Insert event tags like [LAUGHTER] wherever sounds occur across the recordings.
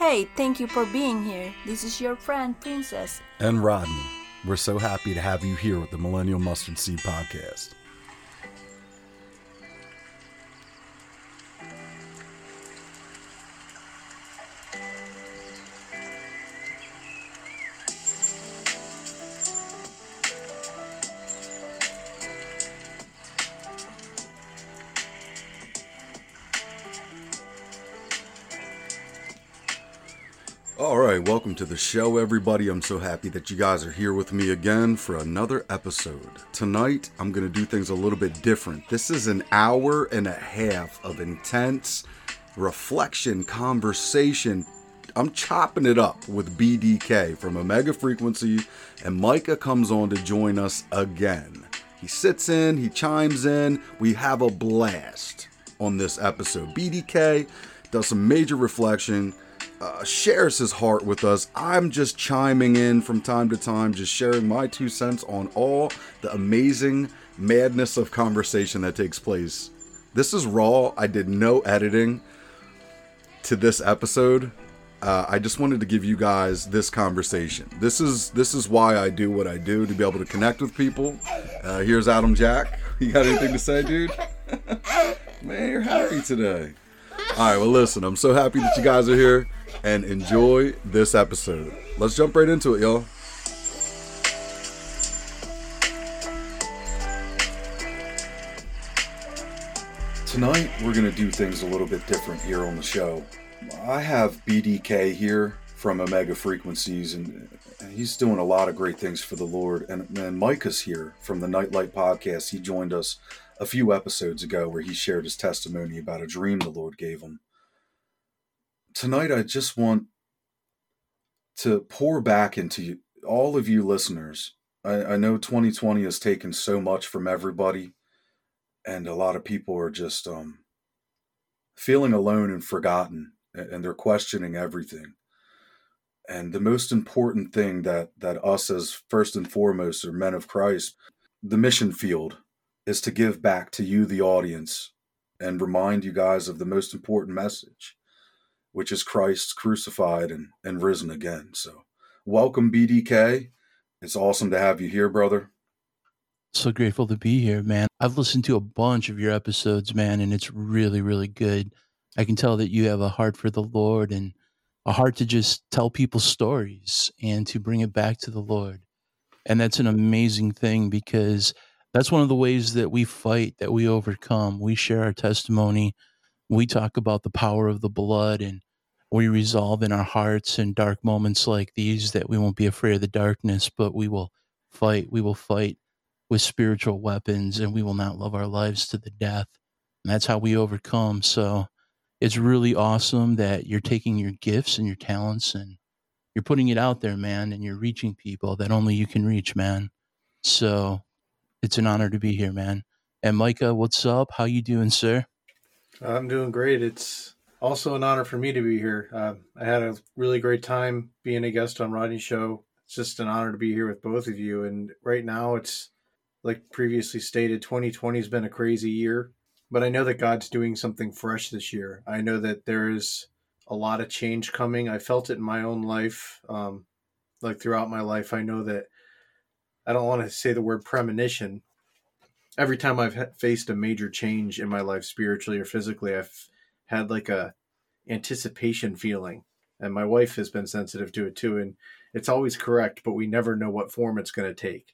Hey, thank you for being here. This is your friend, Princess. And Rodney. We're so happy to have you here with the Millennial Mustard Seed Podcast. Welcome to the show, everybody. I'm so happy that you guys are here with me again for another episode. Tonight, I'm going to do things a little bit different. This is an hour and a half of intense reflection, conversation. I'm chopping it up with BDK from Omega Frequency, and Micah comes on to join us again. He sits in, he chimes in, we have a blast on this episode. BDK does some major reflection uh, shares his heart with us. I'm just chiming in from time to time, just sharing my two cents on all the amazing madness of conversation that takes place. This is raw. I did no editing to this episode. Uh, I just wanted to give you guys this conversation. This is this is why I do what I do to be able to connect with people. Uh, here's Adam Jack. You got anything to say, dude? [LAUGHS] Man, you're happy today. All right, well, listen, I'm so happy that you guys are here and enjoy this episode. Let's jump right into it, y'all. Tonight, we're going to do things a little bit different here on the show. I have BDK here from Omega Frequencies, and he's doing a lot of great things for the Lord. And, and Micah's here from the Nightlight Podcast. He joined us a few episodes ago where he shared his testimony about a dream the Lord gave him tonight I just want to pour back into all of you listeners. I, I, know 2020 has taken so much from everybody, and a lot of people are just um, feeling alone and forgotten, and they're questioning everything. And the most important thing that that us as first and foremost are men of Christ, the mission field is to give back to you, the audience, and remind you guys of the most important message which is Christ crucified and, and risen again. So, welcome, BDK. It's awesome to have you here, brother. So grateful to be here, man. I've listened to a bunch of your episodes, man, and it's really, really good. I can tell that you have a heart for the Lord and a heart to just tell people stories and to bring it back to the Lord. And that's an amazing thing because that's one of the ways that we fight, that we overcome. We share our testimony we talk about the power of the blood and we resolve in our hearts in dark moments like these that we won't be afraid of the darkness, but we will fight. We will fight with spiritual weapons and we will not love our lives to the death. And that's how we overcome. So it's really awesome that you're taking your gifts and your talents and you're putting it out there, man, and you're reaching people that only you can reach, man. So it's an honor to be here, man. And Micah, what's up? How you doing, sir? I'm doing great. It's also an honor for me to be here. Uh, I had a really great time being a guest on Rodney's show. It's just an honor to be here with both of you. And right now, it's like previously stated, 2020 has been a crazy year, but I know that God's doing something fresh this year. I know that there is a lot of change coming. I felt it in my own life, um, like throughout my life. I know that I don't want to say the word premonition, every time I've faced a major change in my life spiritually or physically, I've had like a anticipation feeling. And my wife has been sensitive to it too. And it's always correct, but we never know what form it's going to take.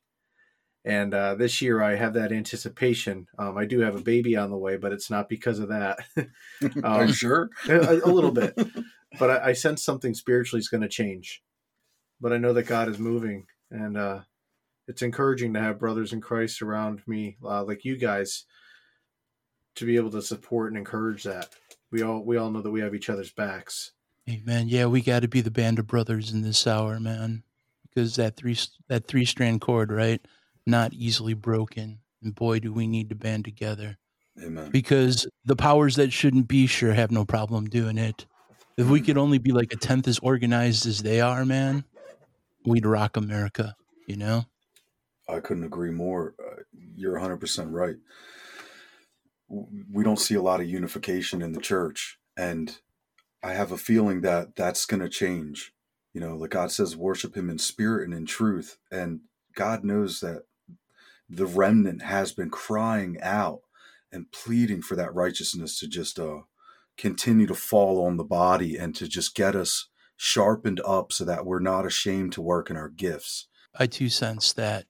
And uh, this year I have that anticipation. Um, I do have a baby on the way, but it's not because of that. [LAUGHS] [LAUGHS] um, Are you sure? a, a, little bit. [LAUGHS] But I, I sense something spiritually is going to change. But I know that God is moving. And uh, it's encouraging to have brothers in Christ around me, uh, like you guys, to be able to support and encourage that. We all we all know that we have each other's backs. Amen. Yeah, we got to be the band of brothers in this hour, man, because that three that three strand cord, right, not easily broken. And boy, do we need to band together. Amen. Because the powers that shouldn't be sure have no problem doing it. If we could only be like a tenth as organized as they are, man, we'd rock America. You know. I couldn't agree more. Uh, you're 100% right. We don't see a lot of unification in the church. And I have a feeling that that's going to change. You know, like God says, worship Him in spirit and in truth. And God knows that the remnant has been crying out and pleading for that righteousness to just uh, continue to fall on the body and to just get us sharpened up so that we're not ashamed to work in our gifts. I too sense that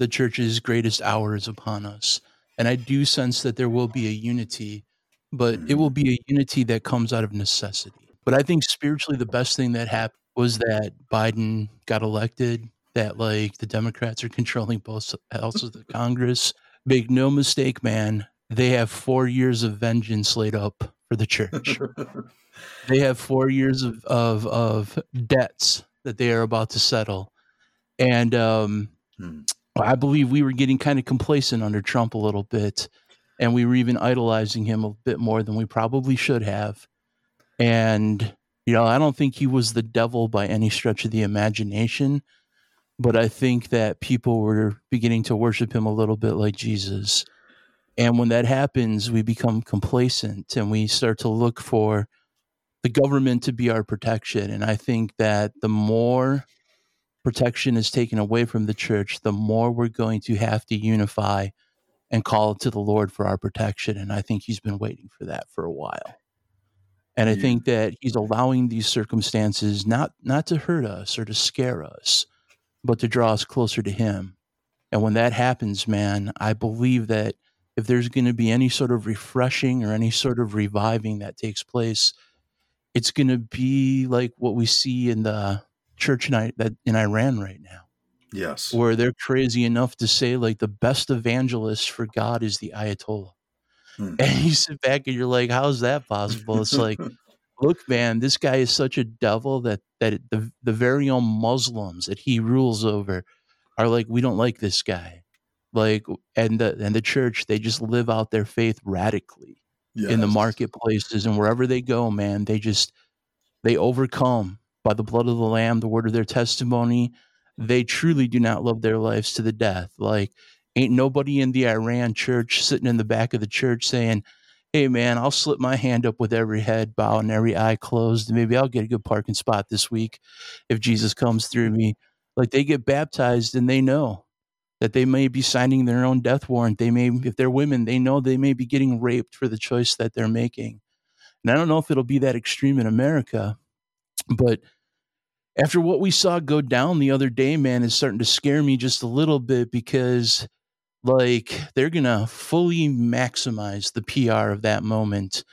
the church's greatest hour is upon us. And I do sense that there will be a unity, but it will be a unity that comes out of necessity. But I think spiritually, the best thing that happened was that Biden got elected, that like the Democrats are [LAUGHS] controlling both houses of the Congress. Make no mistake, man, they have four years of vengeance laid up for the church. they have four years of, of, of debts that they are about to settle. And um, hmm. I believe we were getting kind of complacent under Trump a little bit. And we were even idolizing him a bit more than we probably should have. And, you know, I don't think he was the devil by any stretch of the imagination. But I think that people were beginning to worship him a little bit like Jesus. And when that happens, we become complacent and we start to look for the government to be our protection. And I think that the more protection is taken away from the church, the more we're going to have to unify and call to the Lord for our protection. And I think he's been waiting for that for a while. And I think that he's allowing these circumstances not not to hurt us or to scare us, but to draw us closer to him. And when that happens, man, I believe that if there's going to be any sort of refreshing or any sort of reviving that takes place, it's going to be like what we see in the church in, that in Iran right now. Yes. Where they're crazy enough to say like the best evangelist for God is the Ayatollah. Hmm. And you sit back and you're like, how's that possible? It's like, [LAUGHS] look, man, this guy is such a devil that that the the very own Muslims that he rules over are like, we don't like this guy. Like and the and the church, they just live out their faith radically yes. in the marketplaces and wherever they go, man, they just they overcome by the blood of the lamb, the word of their testimony. They truly do not love their lives to the death. Like ain't nobody in the Iran church sitting in the back of the church saying, Hey man, I'll slip my hand up with every head bow and every eye closed, maybe I'll get a good parking spot this week if Jesus comes through me. Like they get baptized and they know that they may be signing their own death warrant. They may, if they're women, they know they may be getting raped for the choice that they're making. And I don't know if it'll be that extreme in America, but after what we saw go down the other day, man, is starting to scare me just a little bit because, like, they're to fully maximize the PR of that moment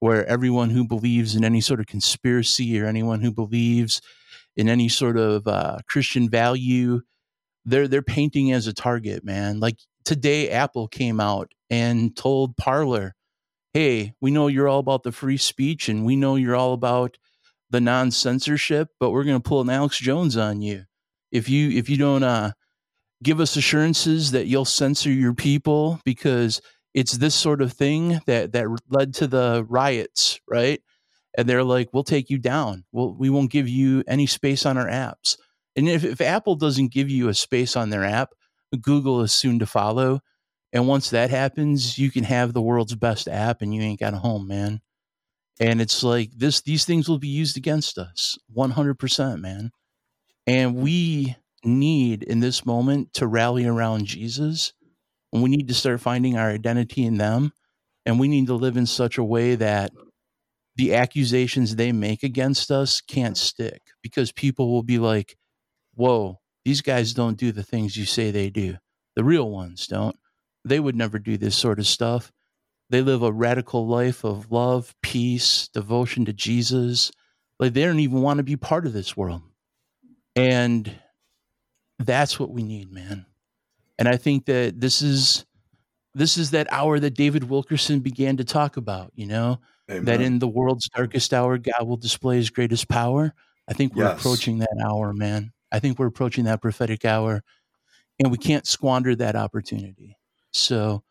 where everyone who believes in any sort of conspiracy or anyone who believes in any sort of uh, Christian value they're they're painting as a target, man. Like today, Apple came out and told Parler, "Hey, we know you're all about the free speech, and we know you're all about the non censorship, but we're going to pull an Alex Jones on you if you if you don't uh, give us assurances that you'll censor your people because." It's this sort of thing that that led to the riots, right? And they're like, "We'll take you down. We'll, we won't give you any space on our apps." And if, if Apple doesn't give you a space on their app, Google is soon to follow. And once that happens, you can have the world's best app and you ain't got a home, man. And it's like this these things will be used against us 100%, man. And we need in this moment to rally around Jesus. And we need to start finding our identity in them. And we need to live in such a way that the accusations they make against us can't stick because people will be like, whoa, these guys don't do the things you say they do. The real ones don't. They would never do this sort of stuff. They live a radical life of love, peace, devotion to Jesus. Like they don't even want to be part of this world. And that's what we need, man. And I think that this is this is that hour that David Wilkerson began to talk about, you know, Amen. that in the world's darkest hour, God will display his greatest power. I think we're yes. approaching that hour, man. I think we're approaching that prophetic hour and we can't squander that opportunity. So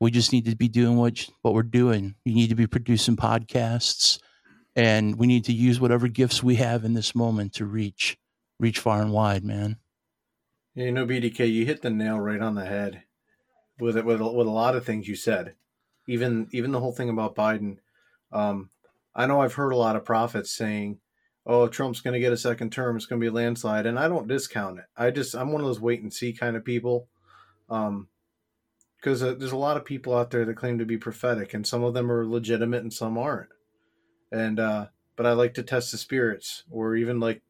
we just need to be doing what what we're doing. You need to be producing podcasts and we need to use whatever gifts we have in this moment to reach reach far and wide, man. Yeah, you know, BDK, you hit the nail right on the head with it with with a lot of things you said. Even even the whole thing about Biden. Um, I know I've heard a lot of prophets saying, "Oh, Trump's going to get a second term. It's going to be a landslide," and I don't discount it. I just I'm one of those wait and see kind of people, um, because uh, there's a lot of people out there that claim to be prophetic, and some of them are legitimate and some aren't. And uh, but I like to test the spirits, or even like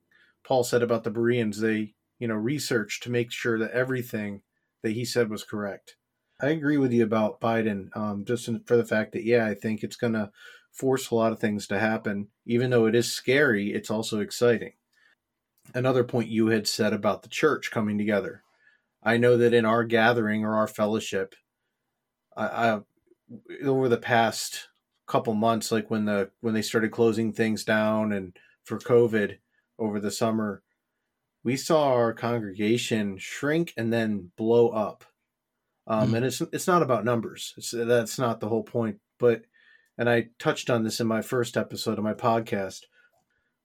Paul said about the Bereans, they you know research to make sure that everything that he said was correct. I agree with you about Biden, um, just for the fact that yeah, I think it's going to force a lot of things to happen. Even though it is scary, it's also exciting. Another point you had said about the church coming together. I know that in our gathering or our fellowship, I, I over the past couple months, like when the when they started closing things down and for COVID over the summer, we saw our congregation shrink and then blow up. Um, mm. And it's it's not about numbers. It's that's not the whole point. But and I touched on this in my first episode of my podcast.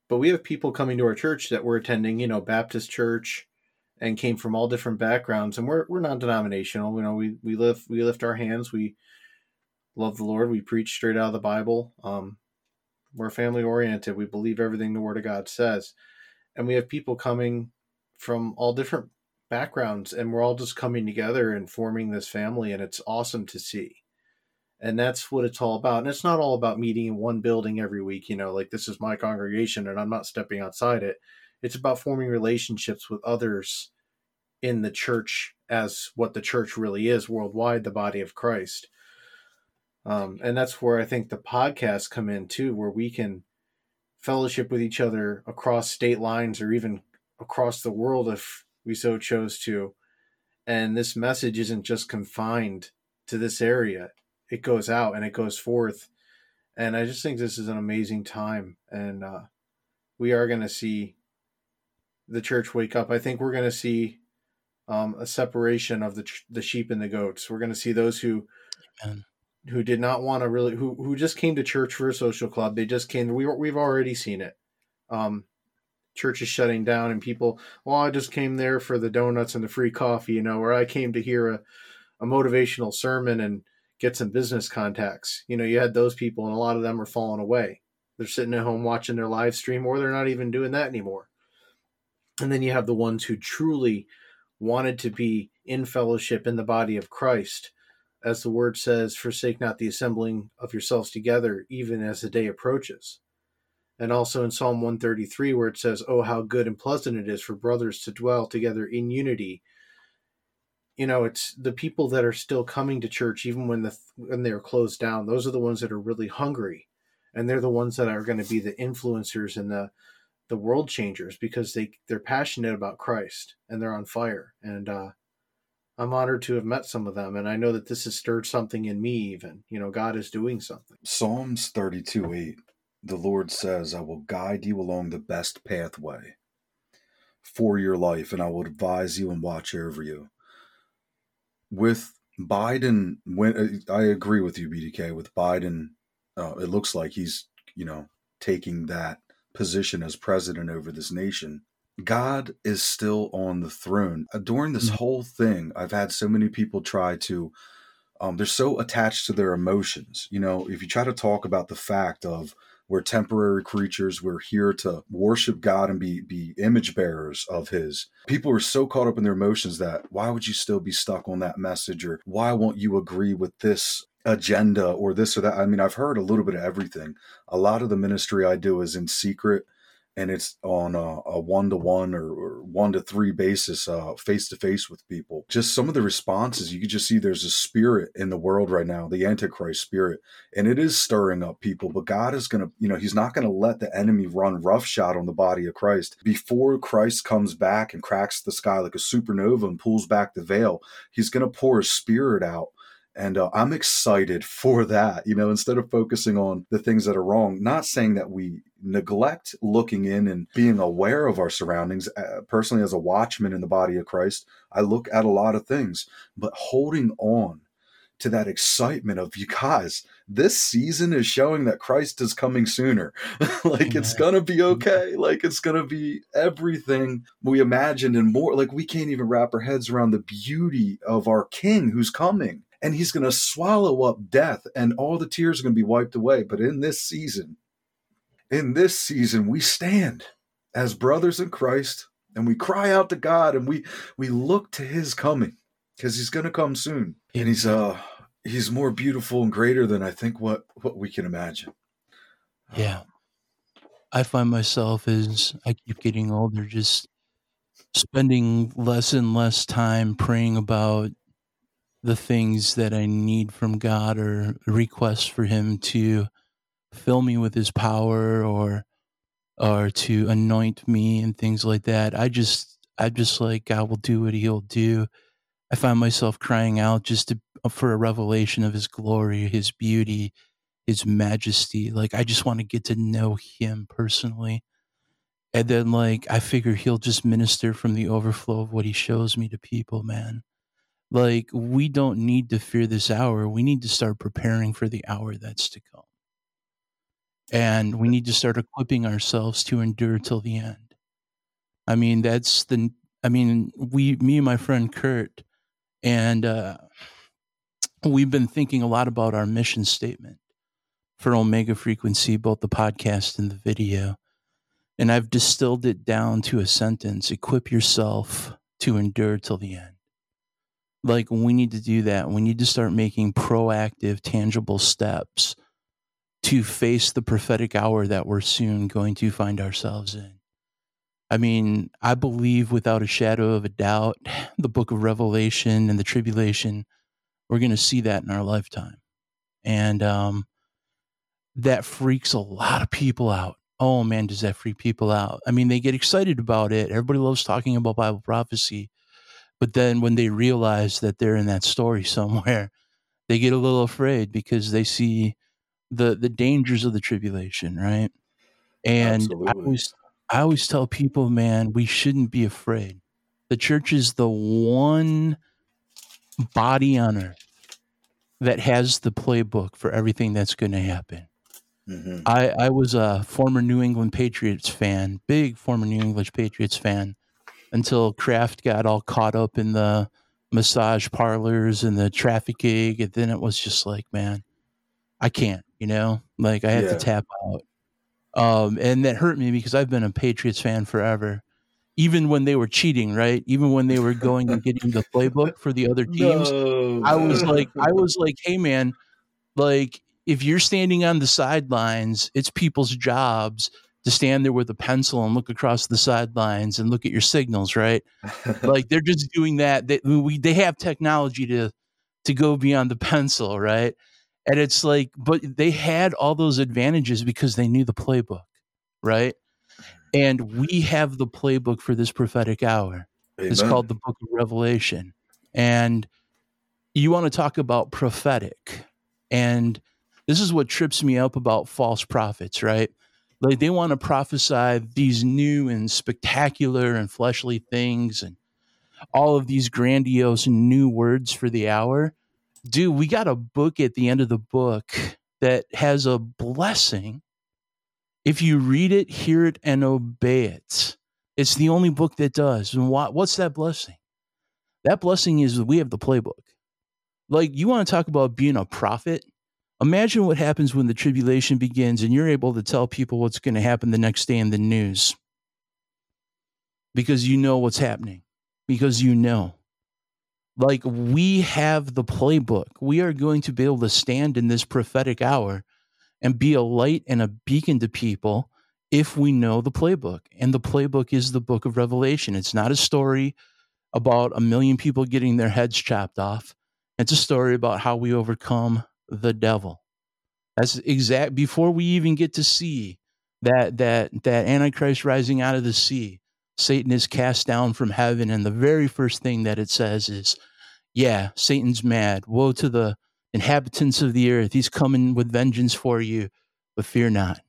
But we have people coming to our church that were attending, you know, Baptist church, and came from all different backgrounds. And we're we're non-denominational. You know, we we live we lift our hands. We love the Lord. We preach straight out of the Bible. Um, we're family oriented. We believe everything the Word of God says, and we have people coming from all different backgrounds, and we're all just coming together and forming this family, and it's awesome to see and that's what it's all about and it's not all about meeting in one building every week you know like this is my congregation and i'm not stepping outside it it's about forming relationships with others in the church as what the church really is worldwide the body of christ. Um, and that's where i think the podcasts come in too where we can fellowship with each other across state lines or even across the world if we so chose to. And this message isn't just confined to this area. It goes out and it goes forth. And I just think this is an amazing time, and uh, we are going to see the church wake up. I think we're going to see um, a separation of the the sheep and the goats. We're going to see those who Amen. who did not want to really who who just came to church for a social club. They just came. We we've already seen it. Um, church is shutting down, and people. Well, I just came there for the donuts and the free coffee, you know, or I came to hear a a motivational sermon and get some business contacts. You know, you had those people, and a lot of them are falling away. They're sitting at home watching their live stream, or they're not even doing that anymore. And then you have the ones who truly wanted to be in fellowship in the body of Christ. As the word says, forsake not the assembling of yourselves together, even as the day approaches. And also in Psalm 133, where it says, Oh, how good and pleasant it is for brothers to dwell together in unity you know it's the people that are still coming to church even when the when they're closed down those are the ones that are really hungry and they're the ones that are going to be the influencers and the the world changers because they they're passionate about Christ and they're on fire. And uh I'm honored to have met some of them. And I know that this has stirred something in me even you know God is doing something. Psalms 32 8 the Lord says I will guide you along the best pathway for your life and I will advise you and watch over you. With Biden, when uh, I agree with you, BDK, with Biden, uh, it looks like he's you know taking that position as president over this nation. God is still on the throne. Uh, during this mm-hmm. whole thing, I've had so many people try to. Um, they're so attached to their emotions. You know, if you try to talk about the fact of we're temporary creatures. We're here to worship God and be be image bearers of His. People are so caught up in their emotions that why would you still be stuck on that message, or why won't you agree with this agenda or this or that? I mean, I've heard a little bit of everything. A lot of the ministry I do is in secret and it's on a one to one or one to three basis, face to face with people. Just some of the responses, you could just see there's a spirit in the world right now, the Antichrist spirit, and it is stirring up people. But God is going to, you know, He's not going to let the enemy run roughshod on the body of Christ. Before Christ comes back and cracks the sky like a supernova and pulls back the veil, He's going to pour His spirit out and uh, I'm excited for that, you know, instead of focusing on the things that are wrong, not saying that we neglect looking in and being aware of our surroundings. Uh, personally, as a watchman in the body of Christ, I look at a lot of things, but holding on to that excitement of you guys, this season is showing that Christ is coming sooner. [LAUGHS] like Amen. it's going to be okay. Like it's going to be everything we imagined and more. Like we can't even wrap our heads around the beauty of our King who's coming and he's going to swallow up death and all the tears are going to be wiped away. But in this season, in this season, we stand as brothers in Christ and we cry out to God and we we look to his coming because he's going to come soon. And he's uh he's more beautiful and greater than I think what what we can imagine. Yeah. I find myself as I keep getting older just spending less and less time praying about the things that I need from God or requests for him to fill me with his power or or to anoint me and things like that. I just I just like God will do what he'll do. I find myself crying out just to, for a revelation of his glory, his beauty, his majesty. Like I just want to get to know him personally. And then like I figure he'll just minister from the overflow of what he shows me to people, man. Like we don't need to fear this hour. We need to start preparing for the hour that's to come. And we need to start equipping ourselves to endure till the end. I mean, that's the I mean, we me and my friend Kurt and uh we've been thinking a lot about our mission statement for Omega Frequency, both the podcast and the video. And I've distilled it down to a sentence equip yourself to endure till the end. Like, we need to do that. We need to start making proactive, tangible steps to face the prophetic hour that we're soon going to find ourselves in. I mean, I believe without a shadow of a doubt, [SIGHS] the book of Revelation and the tribulation, we're going to see that in our lifetime. And um, that freaks a lot of people out. Oh man, does that freak people out? I mean, they get excited about it. Everybody loves talking about Bible prophecy. But then when they realize that they're in that story somewhere, [LAUGHS] they get a little afraid because they see the the dangers of the tribulation, right? And Absolutely. I always I always tell people, man, we shouldn't be afraid. The church is the one body on earth that has the playbook for everything that's going to happen. Mm-hmm. I, I was a former New England Patriots fan, big former New England Patriots fan, until Kraft got all caught up in the massage parlors and the traffic gig. And then it was just like, man, I can't, you know, like I have yeah. to tap out. Um, and that hurt me because I've been a Patriots fan forever. Even when they were cheating, right? Even when they were going and getting the playbook for the other [LAUGHS] teams, no. I was like, I [LAUGHS] was like, hey man, like if you're standing on the sidelines, it's people's jobs to stand there with a pencil and look across the sidelines and look at your signals, right? like they're just doing that. They, we, they have technology to to go beyond the pencil, right? And it's like, but they had all those advantages because they knew the playbook, right? And we have the playbook for this prophetic hour. Amen. It's called the Book of Revelation, and you want to talk about prophetic and this is what trips me up about false prophets, right? Like they want to prophesy these new and spectacular and fleshly things and all of these grandiose new words for the hour. Dude, we got a book at the end of the book that has a blessing. If you read it, hear it, and obey it, it's the only book that does. And what, what's that blessing? That blessing is we have the playbook. Like, you want to talk about being a prophet? Imagine what happens when the tribulation begins and you're able to tell people what's going to happen the next day in the news because you know what's happening, because you know. Like we have the playbook. We are going to be able to stand in this prophetic hour and be a light and a beacon to people if we know the playbook. And the playbook is the book of Revelation. It's not a story about a million people getting their heads chopped off. It's a story about how we overcome the devil. That's exact before we even get to see that that that antichrist rising out of the sea. Satan is cast down from heaven and the very first thing that it says is, yeah, Satan's mad. Woe to the inhabitants of the earth. He's coming with vengeance for you, but fear not.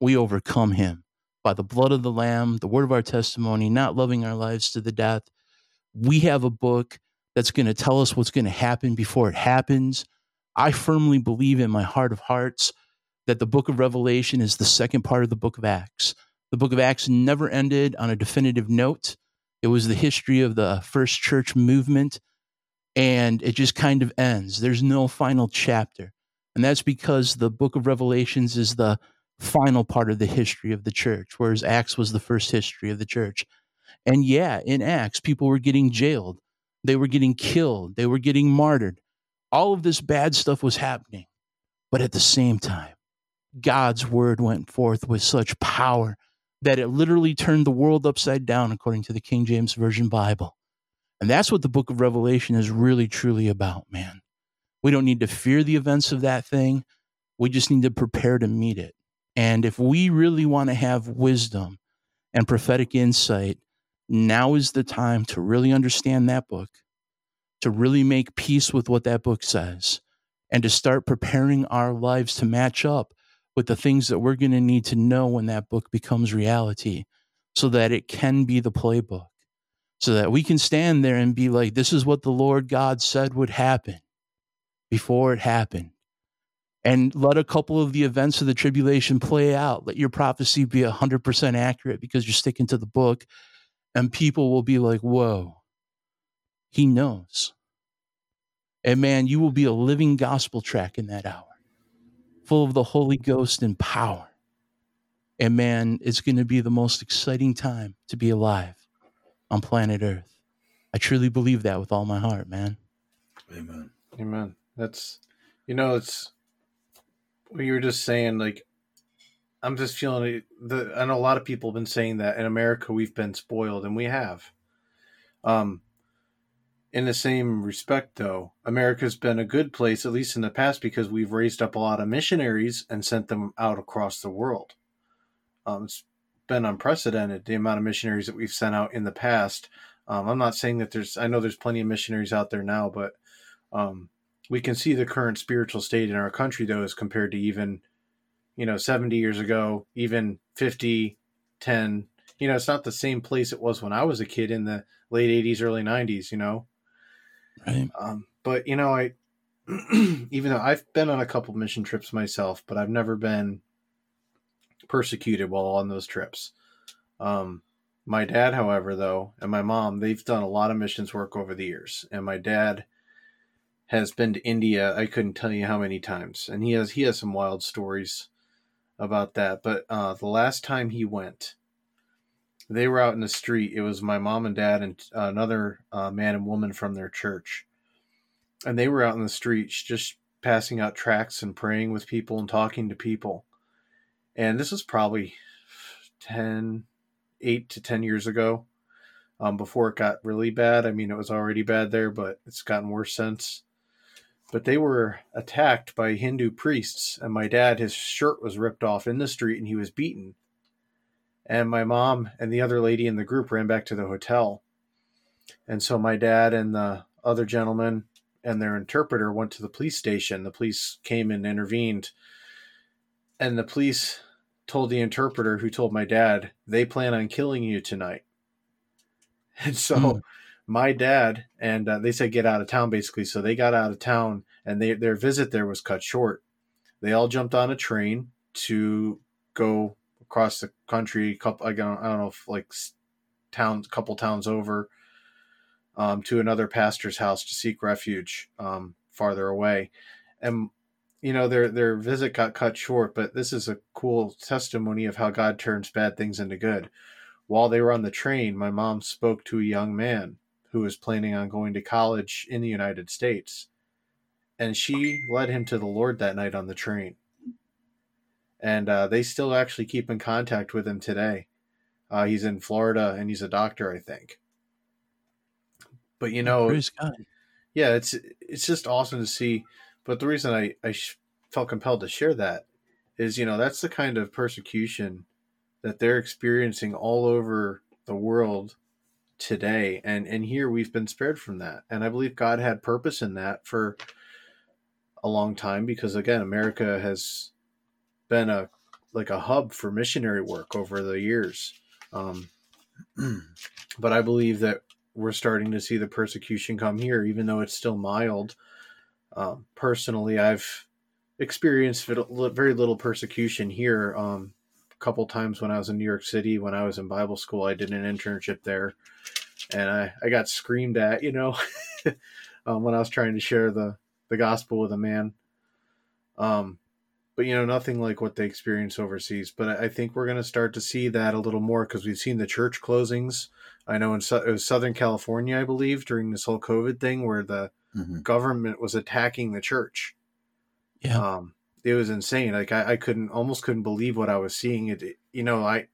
We overcome him by the blood of the lamb, the word of our testimony, not loving our lives to the death. We have a book that's going to tell us what's going to happen before it happens I firmly believe in my heart of hearts that the book of Revelation is the second part of the book of Acts. The book of Acts never ended on a definitive note. It was the history of the first church movement, and it just kind of ends. There's no final chapter. And that's because the book of Revelations is the final part of the history of the church, whereas Acts was the first history of the church. And yeah, in Acts, people were getting jailed, they were getting killed, they were getting martyred. All of this bad stuff was happening. But at the same time, God's word went forth with such power that it literally turned the world upside down, according to the King James Version Bible. And that's what the book of Revelation is really, truly about, man. We don't need to fear the events of that thing. We just need to prepare to meet it. And if we really want to have wisdom and prophetic insight, now is the time to really understand that book, to really make peace with what that book says, and to start preparing our lives to match up with the things that we're going to need to know when that book becomes reality so that it can be the playbook, so that we can stand there and be like, this is what the Lord God said would happen before it happened. And let a couple of the events of the tribulation play out. Let your prophecy be 100% accurate because you're sticking to the book. And people will be like, whoa, he knows. And man, you will be a living gospel track in that hour full of the Holy Ghost and power. And man, it's going to be the most exciting time to be alive on planet Earth. I truly believe that with all my heart, man. Amen. Amen. That's, you know, it's what you were just saying. Like, I'm just feeling the. I know a lot of people have been saying that in America we've been spoiled, and we have. Um, in the same respect, though, America's been a good place, at least in the past, because we've raised up a lot of missionaries and sent them out across the world. Um, it's been unprecedented the amount of missionaries that we've sent out in the past. Um, I'm not saying that there's, I know there's plenty of missionaries out there now, but um, we can see the current spiritual state in our country, though, as compared to even, you know, 70 years ago, even 50, 10. You know, it's not the same place it was when I was a kid in the late 80s, early 90s, you know Right. um, but you know, I [CLEARS THROAT] even though I've been on a couple mission trips myself, but I've never been persecuted while on those trips. Um, my dad, however, though, and my mom, they've done a lot of missions work over the years, and my dad has been to India. I couldn't tell you how many times, and he has he has some wild stories about that. But uh, the last time he went, they were out in the street. It was my mom and dad and uh, another uh, man and woman from their church, and they were out in the streets just passing out tracts and praying with people and talking to people. And this was probably 10, 8 to 10 years ago um, before it got really bad. I mean, it was already bad there, but it's gotten worse since. But they were attacked by Hindu priests, and my dad, his shirt was ripped off in the street and he was beaten and my mom and the other lady in the group ran back to the hotel. And so my dad and the other gentleman and their interpreter went to the police station. The police came and intervened. And the police told the interpreter, who told my dad, they plan on killing you tonight. [LAUGHS] And so mm. my dad and uh, they said get out of town basically. So they got out of town and they, their visit there was cut short. They all jumped on a train to go across the country, couple I don't, I don't know if like towns, couple towns over, um, to another pastor's house to seek refuge um, farther away, and you know their their visit got cut short. But this is a cool testimony of how God turns bad things into good. While they were on the train, my mom spoke to a young man who was planning on going to college in the United States, and she led him to the Lord that night on the train and uh, they still actually keep in contact with him today. Uh, he's in Florida and he's a doctor, I think. But you know, yeah, it's it's just awesome to see. But the reason I I felt compelled to share that is, you know, that's the kind of persecution that they're experiencing all over the world today, and and here we've been spared from that, and I believe God had purpose in that for a long time because again, America has been a like a hub for missionary work over the years. Um, [CLEARS THROAT] but I believe that we're starting to see the persecution come here, even though it's still mild. Um, personally, I've experienced very little persecution here. Um, a couple times when I was in New York City, when I was in Bible school, I did an internship there, and I, I got screamed at, you know, [LAUGHS] um, when I was trying to share the the gospel with a man. Um, but you know nothing like what they experience overseas. But I, think we're going to start to see that a little more because we've seen the church closings. I know in it was Southern California, I believe, during this whole COVID thing, where the mm-hmm. government was attacking the church. Yeah, um, it was insane. Like I, I couldn't almost couldn't believe what I was seeing. It, it, you know, I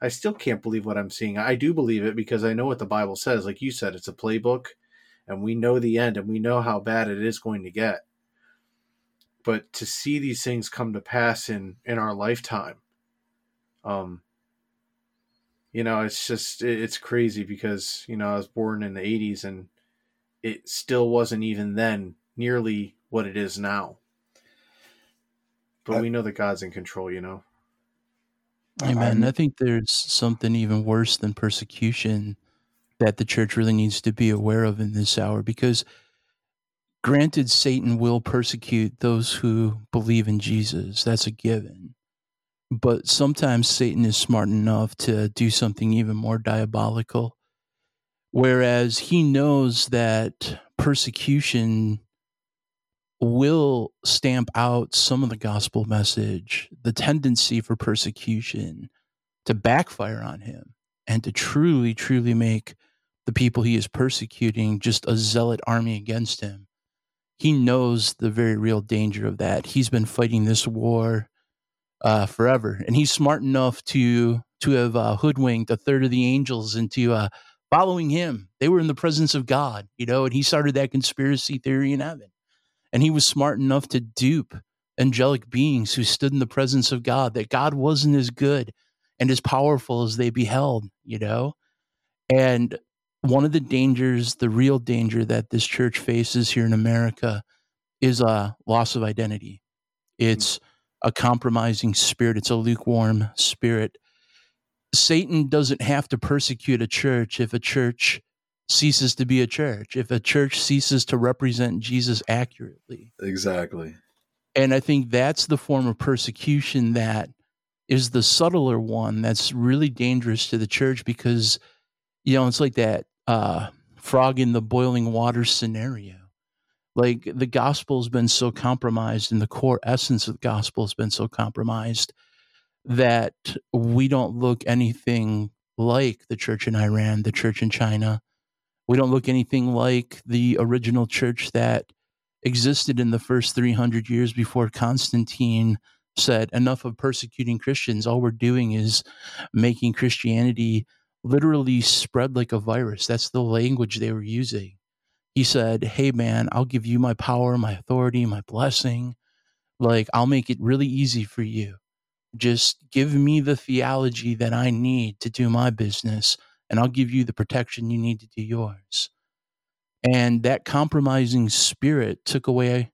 I still can't believe what I'm seeing. I do believe it because I know what the Bible says. Like you said, it's a playbook, and we know the end, and we know how bad it is going to get. But to see these things come to pass in in our lifetime, um, you know, it's just it's crazy because you know I was born in the '80s, and it still wasn't even then nearly what it is now. But I, we know that God's in control, you know. Amen. I think there's something even worse than persecution that the church really needs to be aware of in this hour because granted Satan will persecute those who believe in Jesus. That's a given. But sometimes Satan is smart enough to do something even more diabolical. Whereas he knows that persecution will stamp out some of the gospel message, the tendency for persecution to backfire on him and to truly, truly make the people he is persecuting just a zealot army against him. He knows the very real danger of that. He's been fighting this war uh, forever, and he's smart enough to to have uh, hoodwinked a third of the angels into uh, following him. They were in the presence of God, you know, and he started that conspiracy theory in heaven. And he was smart enough to dupe angelic beings who stood in the presence of God, that God wasn't as good and as powerful as they beheld, you know? And one of the dangers, the real danger that this church faces here in America is a loss of identity. It's mm. a compromising spirit, it's a lukewarm spirit. Satan doesn't have to persecute a church if a church ceases to be a church, if a church ceases to represent Jesus accurately. Exactly. And I think that's the form of persecution that is the subtler one that's really dangerous to the church because, you know, it's like that uh, frog in the boiling water scenario. Like the gospel has been so compromised and the core essence of the gospel has been so compromised that we don't look anything like the church in Iran, the church in China, we don't look anything like the original church that existed in the first 300 years before Constantine said, Enough of persecuting Christians. All we're doing is making Christianity literally spread like a virus. That's the language they were using. He said, Hey, man, I'll give you my power, my authority, my blessing. Like, I'll make it really easy for you. Just give me the theology that I need to do my business and I'll give you the protection you need to do yours. And that compromising spirit took away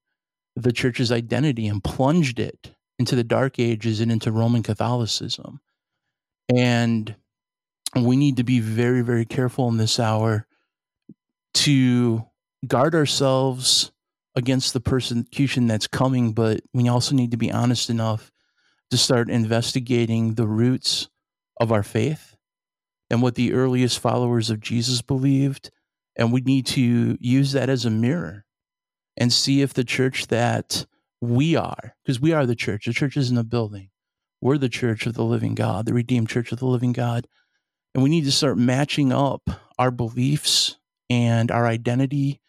the church's identity and plunged it into the dark ages and into Roman Catholicism. And we need to be very, very careful in this hour to guard ourselves against the persecution that's coming, but we also need to be honest enough to start investigating the roots of our faith and what the earliest followers of Jesus believed. And we need to use that as a mirror and see if the church that we are, because we are the church, the church isn't a building. We're the church of the living God, the redeemed church of the living God. And we need to start matching up our beliefs and our identity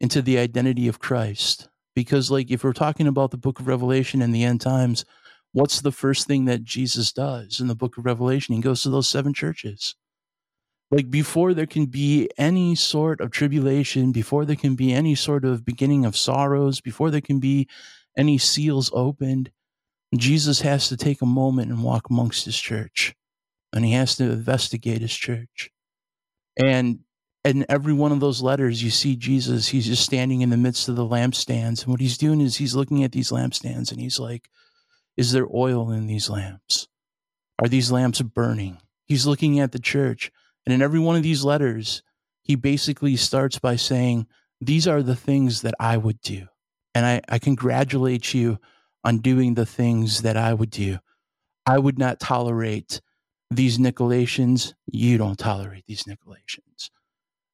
into the identity of Christ. Because, like, if we're talking about the book of Revelation and the end times, what's the first thing that Jesus does in the book of Revelation? He goes to those seven churches. Like before there can be any sort of tribulation, before there can be any sort of beginning of sorrows, before there can be any seals opened, Jesus has to take a moment and walk amongst his church. And he has to investigate his church. And in every one of those letters, you see Jesus, he's just standing in the midst of the lampstands. And what he's doing is he's looking at these lampstands and he's like, is there oil in these lamps? Are these lamps burning? He's looking at the church. And in every one of these letters, he basically starts by saying, These are the things that I would do. And I, I congratulate you on doing the things that I would do. I would not tolerate these Nicolaitans. You don't tolerate these Nicolaitans.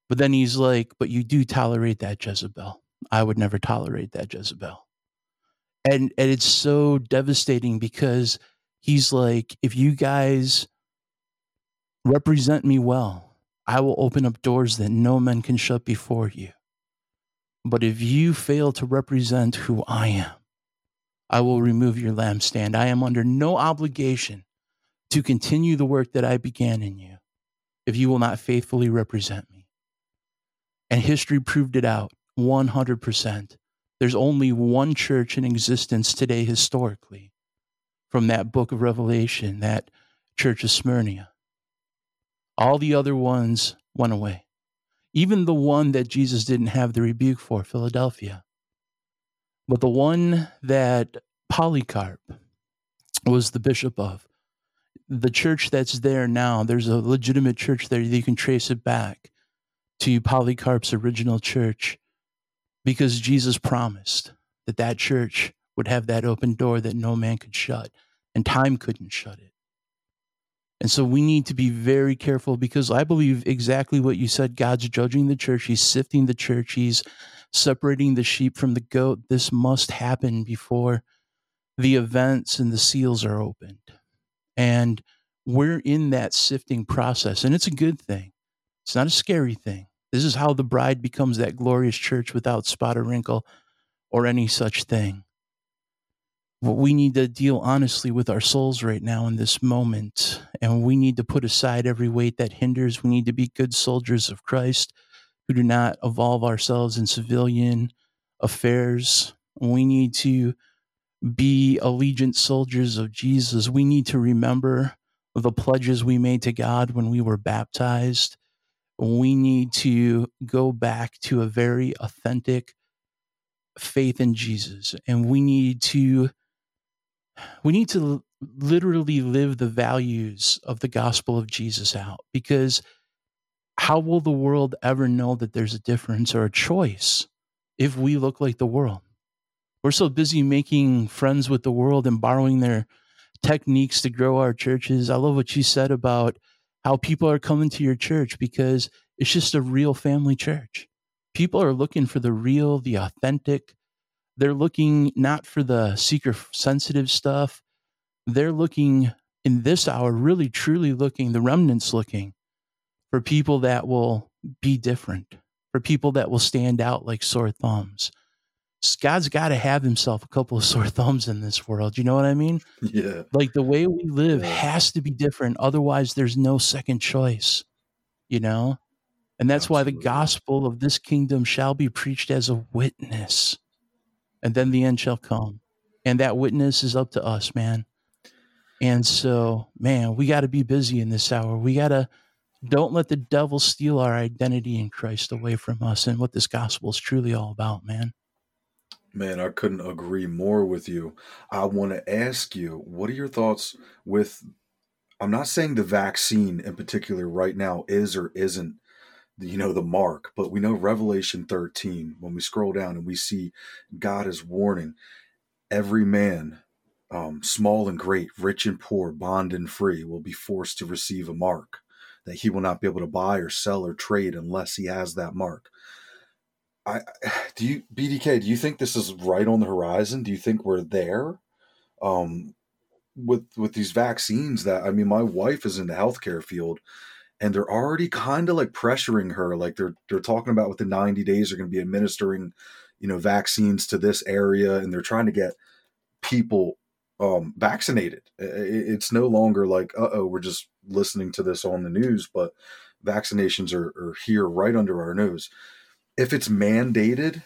But then he's like, But you do tolerate that Jezebel. I would never tolerate that Jezebel. and and it's so devastating because he's like if you guys represent me well i will open up doors that no man can shut before you but if you fail to represent who i am i will remove your lampstand i am under no obligation to continue the work that i began in you if you will not faithfully represent me and history proved it out 100% there's only one church in existence today historically from that book of Revelation, that church of Smyrna. All the other ones went away. Even the one that Jesus didn't have the rebuke for, Philadelphia. But the one that Polycarp was the bishop of, the church that's there now, there's a legitimate church there. You can trace it back to Polycarp's original church because Jesus promised that that church would have that open door that no man could shut and time couldn't shut it. And so we need to be very careful because I believe exactly what you said. God's judging the church, He's sifting the church, He's separating the sheep from the goat. This must happen before the events and the seals are opened. And we're in that sifting process, and it's a good thing. It's not a scary thing. This is how the bride becomes that glorious church without spot or wrinkle or any such thing. But we need to deal honestly with our souls right now in this moment. And we need to put aside every weight that hinders. We need to be good soldiers of Christ who do not involve ourselves in civilian affairs. We need to be allegiant soldiers of Jesus. We need to remember the pledges we made to God when we were baptized we need to go back to a very authentic faith in Jesus and we need to we need to literally live the values of the gospel of Jesus out because how will the world ever know that there's a difference or a choice if we look like the world? We're so busy making friends with the world and borrowing their techniques to grow our churches. I love what you said about how people are coming to your church because it's just a real family church. People are looking for the real, the authentic. They're looking not for the seeker sensitive stuff. They're looking in this hour, really truly looking, the remnants looking for people that will be different, for people that will stand out like sore thumbs. God's got to have himself a couple of sore [LAUGHS] thumbs in this world. You know what I mean? Yeah. Like the way we live has to be different. Otherwise, there's no second choice, you know? And that's Absolutely. why the gospel of this kingdom shall be preached as a witness. And then the end shall come. And that witness is up to us, man. And so, man, we got to be busy in this hour. We got to don't let the devil steal our identity in Christ away from us and what this gospel is truly all about, man. Man, I couldn't agree more with you. I want to ask you, what are your thoughts with I'm not saying the vaccine in particular right now is or isn't you know the mark but we know revelation 13 when we scroll down and we see god is warning every man um, small and great rich and poor bond and free will be forced to receive a mark that he will not be able to buy or sell or trade unless he has that mark I [SIGHS] do you BDK. Do you think this is right on the horizon? Do you think we're there? Um, with with these vaccines that I mean, my wife is in the healthcare field, and they're already kind of like pressuring her. Like they're they're talking about within ninety days they're going to be administering, you know, vaccines to this area, and they're trying to get people um, vaccinated. It's no longer like, uh oh, we're just listening to this on the news, but vaccinations are, are here right under our nose if it's mandated,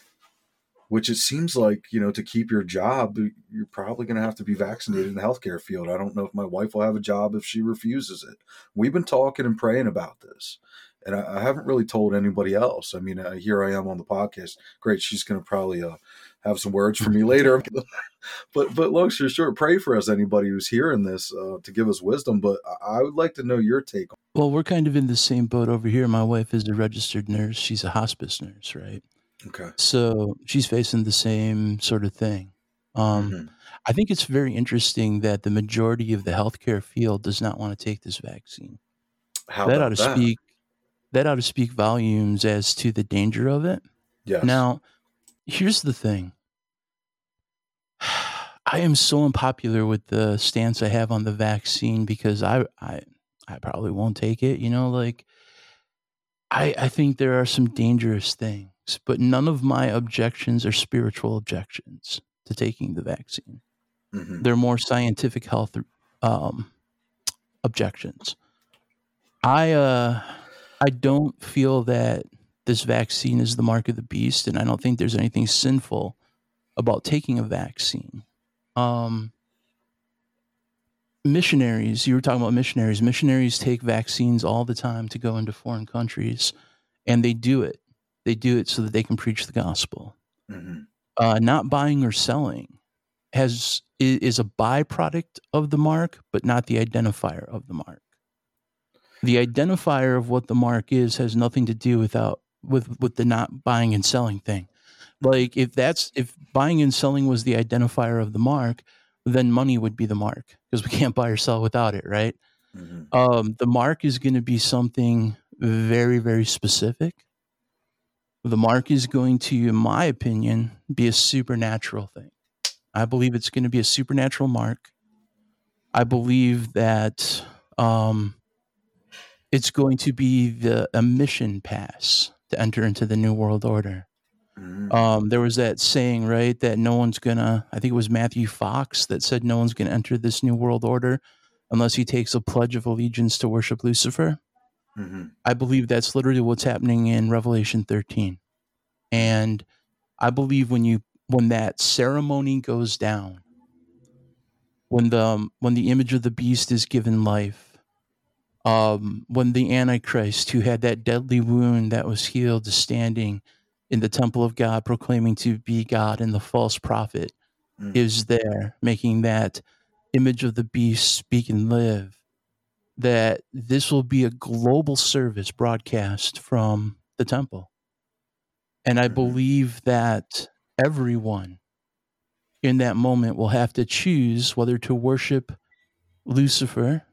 which it seems like, you know, to keep your job, you're probably going to have to be vaccinated in the healthcare field. I don't know if my wife will have a job if she refuses it. We've been talking and praying about this. And I, I haven't really told anybody else. I mean, uh, here I am on the podcast. Great, she's going to probably uh, have some words for me later. [LAUGHS] but but long story short, pray for us, anybody who's hearing this, uh, to give us wisdom. But I would like to know your take. Well, we're kind of in the same boat over here. My wife is a registered nurse. She's a hospice nurse, right? Okay. So she's facing the same sort of thing. Um, mm-hmm. I think it's very interesting that the majority of the healthcare field does not want to take this vaccine. How that ought to that? speak. That ought to speak volumes as to the danger of it. Yes. Now, here's the thing [SIGHS] I am so unpopular with the stance I have on the vaccine because I I I probably won't take it. You know, like I I think there are some dangerous things, but none of my objections are spiritual objections to taking the vaccine. Mhm. They're more scientific health um, objections. I uh I don't feel that this vaccine is the mark of the beast, and I don't think there's anything sinful about taking a vaccine. Um, missionaries, you were talking about missionaries. Missionaries take vaccines all the time to go into foreign countries, and they do it. They do it so that they can preach the gospel. Mhm. Uh, not buying or selling has is a byproduct of the mark, but not the identifier of the mark. The identifier of what the mark is has nothing to do without with with the not buying and selling thing. Like if that's if buying and selling was the identifier of the mark, then money would be the mark because we can't buy or sell without it, right? Mhm. Um, the mark is going to be something very, very specific. The mark is going to, in my opinion, be a supernatural thing. I believe it's going to be a supernatural mark. I believe that um, it's going to be the a mission pass to enter into the new world order. Mhm. Um, there was that saying, right, that no one's gonna. I think it was Matthew Fox that said no one's gonna enter this new world order unless he takes a pledge of allegiance to worship Lucifer. Mhm. I believe that's literally what's happening in Revelation 13. And I believe when you when that ceremony goes down, when the um, when the image of the beast is given life, um, when the Antichrist, who had that deadly wound that was healed, is standing in the temple of God, proclaiming to be God, and the false prophet Mm. is there, making that image of the beast speak and live. That this will be a global service broadcast from the temple. And I Mhm. believe that everyone in that moment will have to choose whether to worship Lucifer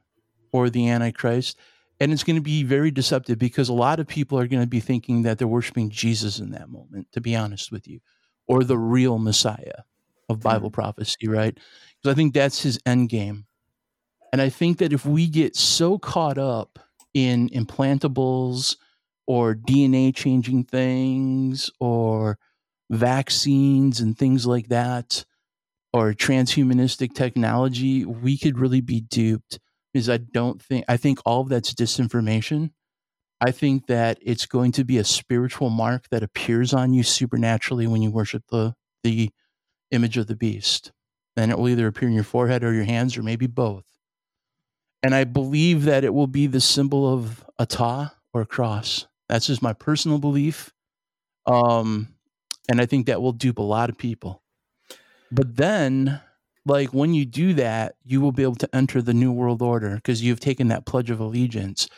or the Antichrist. And it's going to be very deceptive because a lot of people are going to be thinking that they're worshiping Jesus in that moment, to be honest with you, or the real Messiah of hmm. Bible prophecy, right? Because I think that's his end game. And I think that if we get so caught up in implantables or DNA changing things or vaccines and things like that, or transhumanistic technology, we could really be duped because I don't think, I think all of that's disinformation. I think that it's going to be a spiritual mark that appears on you supernaturally when you worship the, the image of the beast. And it will either appear in your forehead or your hands or maybe both. And I believe that it will be the symbol of a tau or a cross. That's just my personal belief. Um, and I think that will dupe a lot of people. But then, like when you do that, you will be able to enter the new world order because you've taken that pledge of allegiance.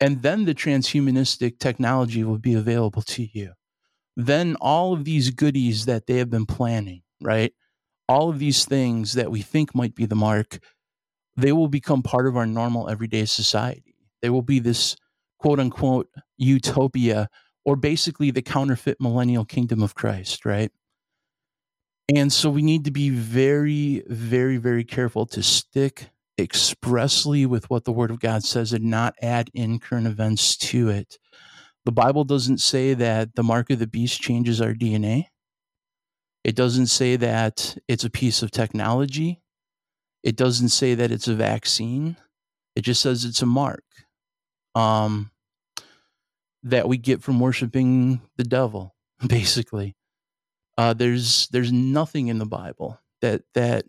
And then the transhumanistic technology will be available to you. Then all of these goodies that they have been planning, right? All of these things that we think might be the mark, they will become part of our normal everyday society. They will be this quote unquote utopia or basically the counterfeit millennial kingdom of Christ, right? And so we need to be very, very, very careful to stick expressly with what the Word of God says and not add in current events to it. The Bible doesn't say that the mark of the beast changes our DNA. It doesn't say that it's a piece of technology. It doesn't say that it's a vaccine. It just says it's a mark um, that we get from worshiping the devil, [LAUGHS] basically. Uh, there's there's nothing in the Bible that that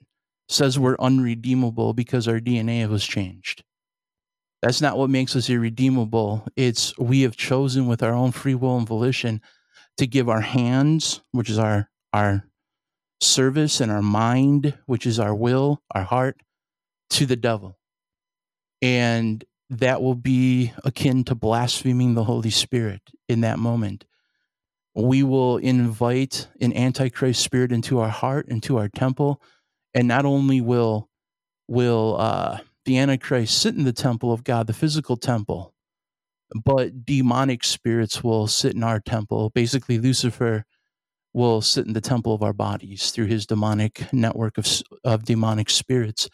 says we're unredeemable because our DNA was changed. That's not what makes us irredeemable. It's we have chosen with our own free will and volition to give our hands, which is our our service, and our mind, which is our will, our heart, to the devil. And that will be akin to blaspheming the Holy Spirit in that moment we will invite an antichrist spirit into our heart into our temple and not only will will uh, the antichrist sit in the temple of god the physical temple but demonic spirits will sit in our temple basically lucifer will sit in the temple of our bodies through his demonic network of, of demonic spirits.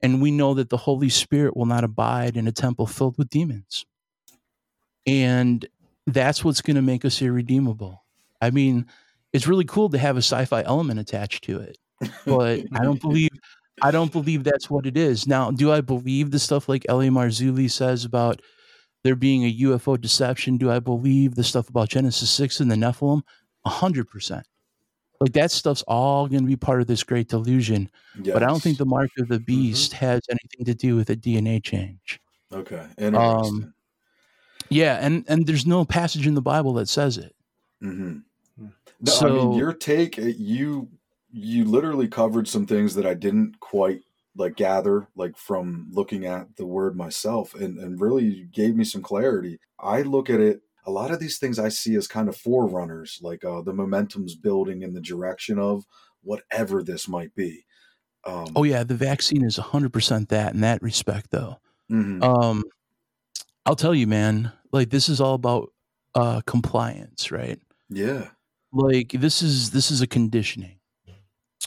And we know that the Holy Spirit will not abide in a temple filled with demons. And that's what's going to make us irredeemable. I mean, it's really cool to have a sci-fi element attached to it, but I don't [LAUGHS] believe I don't believe that's what it is. Now, do I believe the stuff like L.A. Marzulli says about there being a UFO deception? Do I believe the stuff about Genesis 6 and the Nephilim? 100%. Like that stuff's all going to be part of this great delusion. Yes. But I don't think the mark of the mm-hmm. beast mm-hmm. has anything to do with a DNA change. Okay. Um, Interesting. Um, yeah, and and there's no passage in the Bible that says it. Mm-hmm. No, so, I mean, your take, eh, you you literally covered some things that I didn't quite like gather like from looking at the word myself and and really gave me some clarity. I look at it a lot of these things I see as kind of forerunners, like uh, the momentum's building in the direction of whatever this might be. Um, oh yeah, the vaccine is 100% that in that respect though. Mm-hmm. Um, I'll tell you, man, like this is all about uh, compliance, right? Yeah. Like this is this is a conditioning.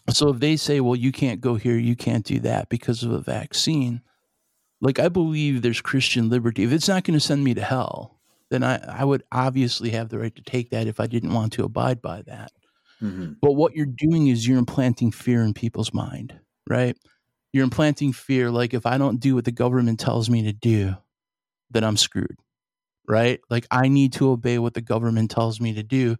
So if they say, well, you can't go here, you can't do that because of a vaccine, like I believe there's Christian liberty. If it's not going to send me to hell, then I, I would obviously have the right to take that if I didn't want to abide by that. Mm-hmm. But what you're doing is you're implanting fear in people's mind, right? You're implanting fear. Like if I don't do what the government tells me to do, then I'm screwed, right? Like I need to obey what the government tells me to do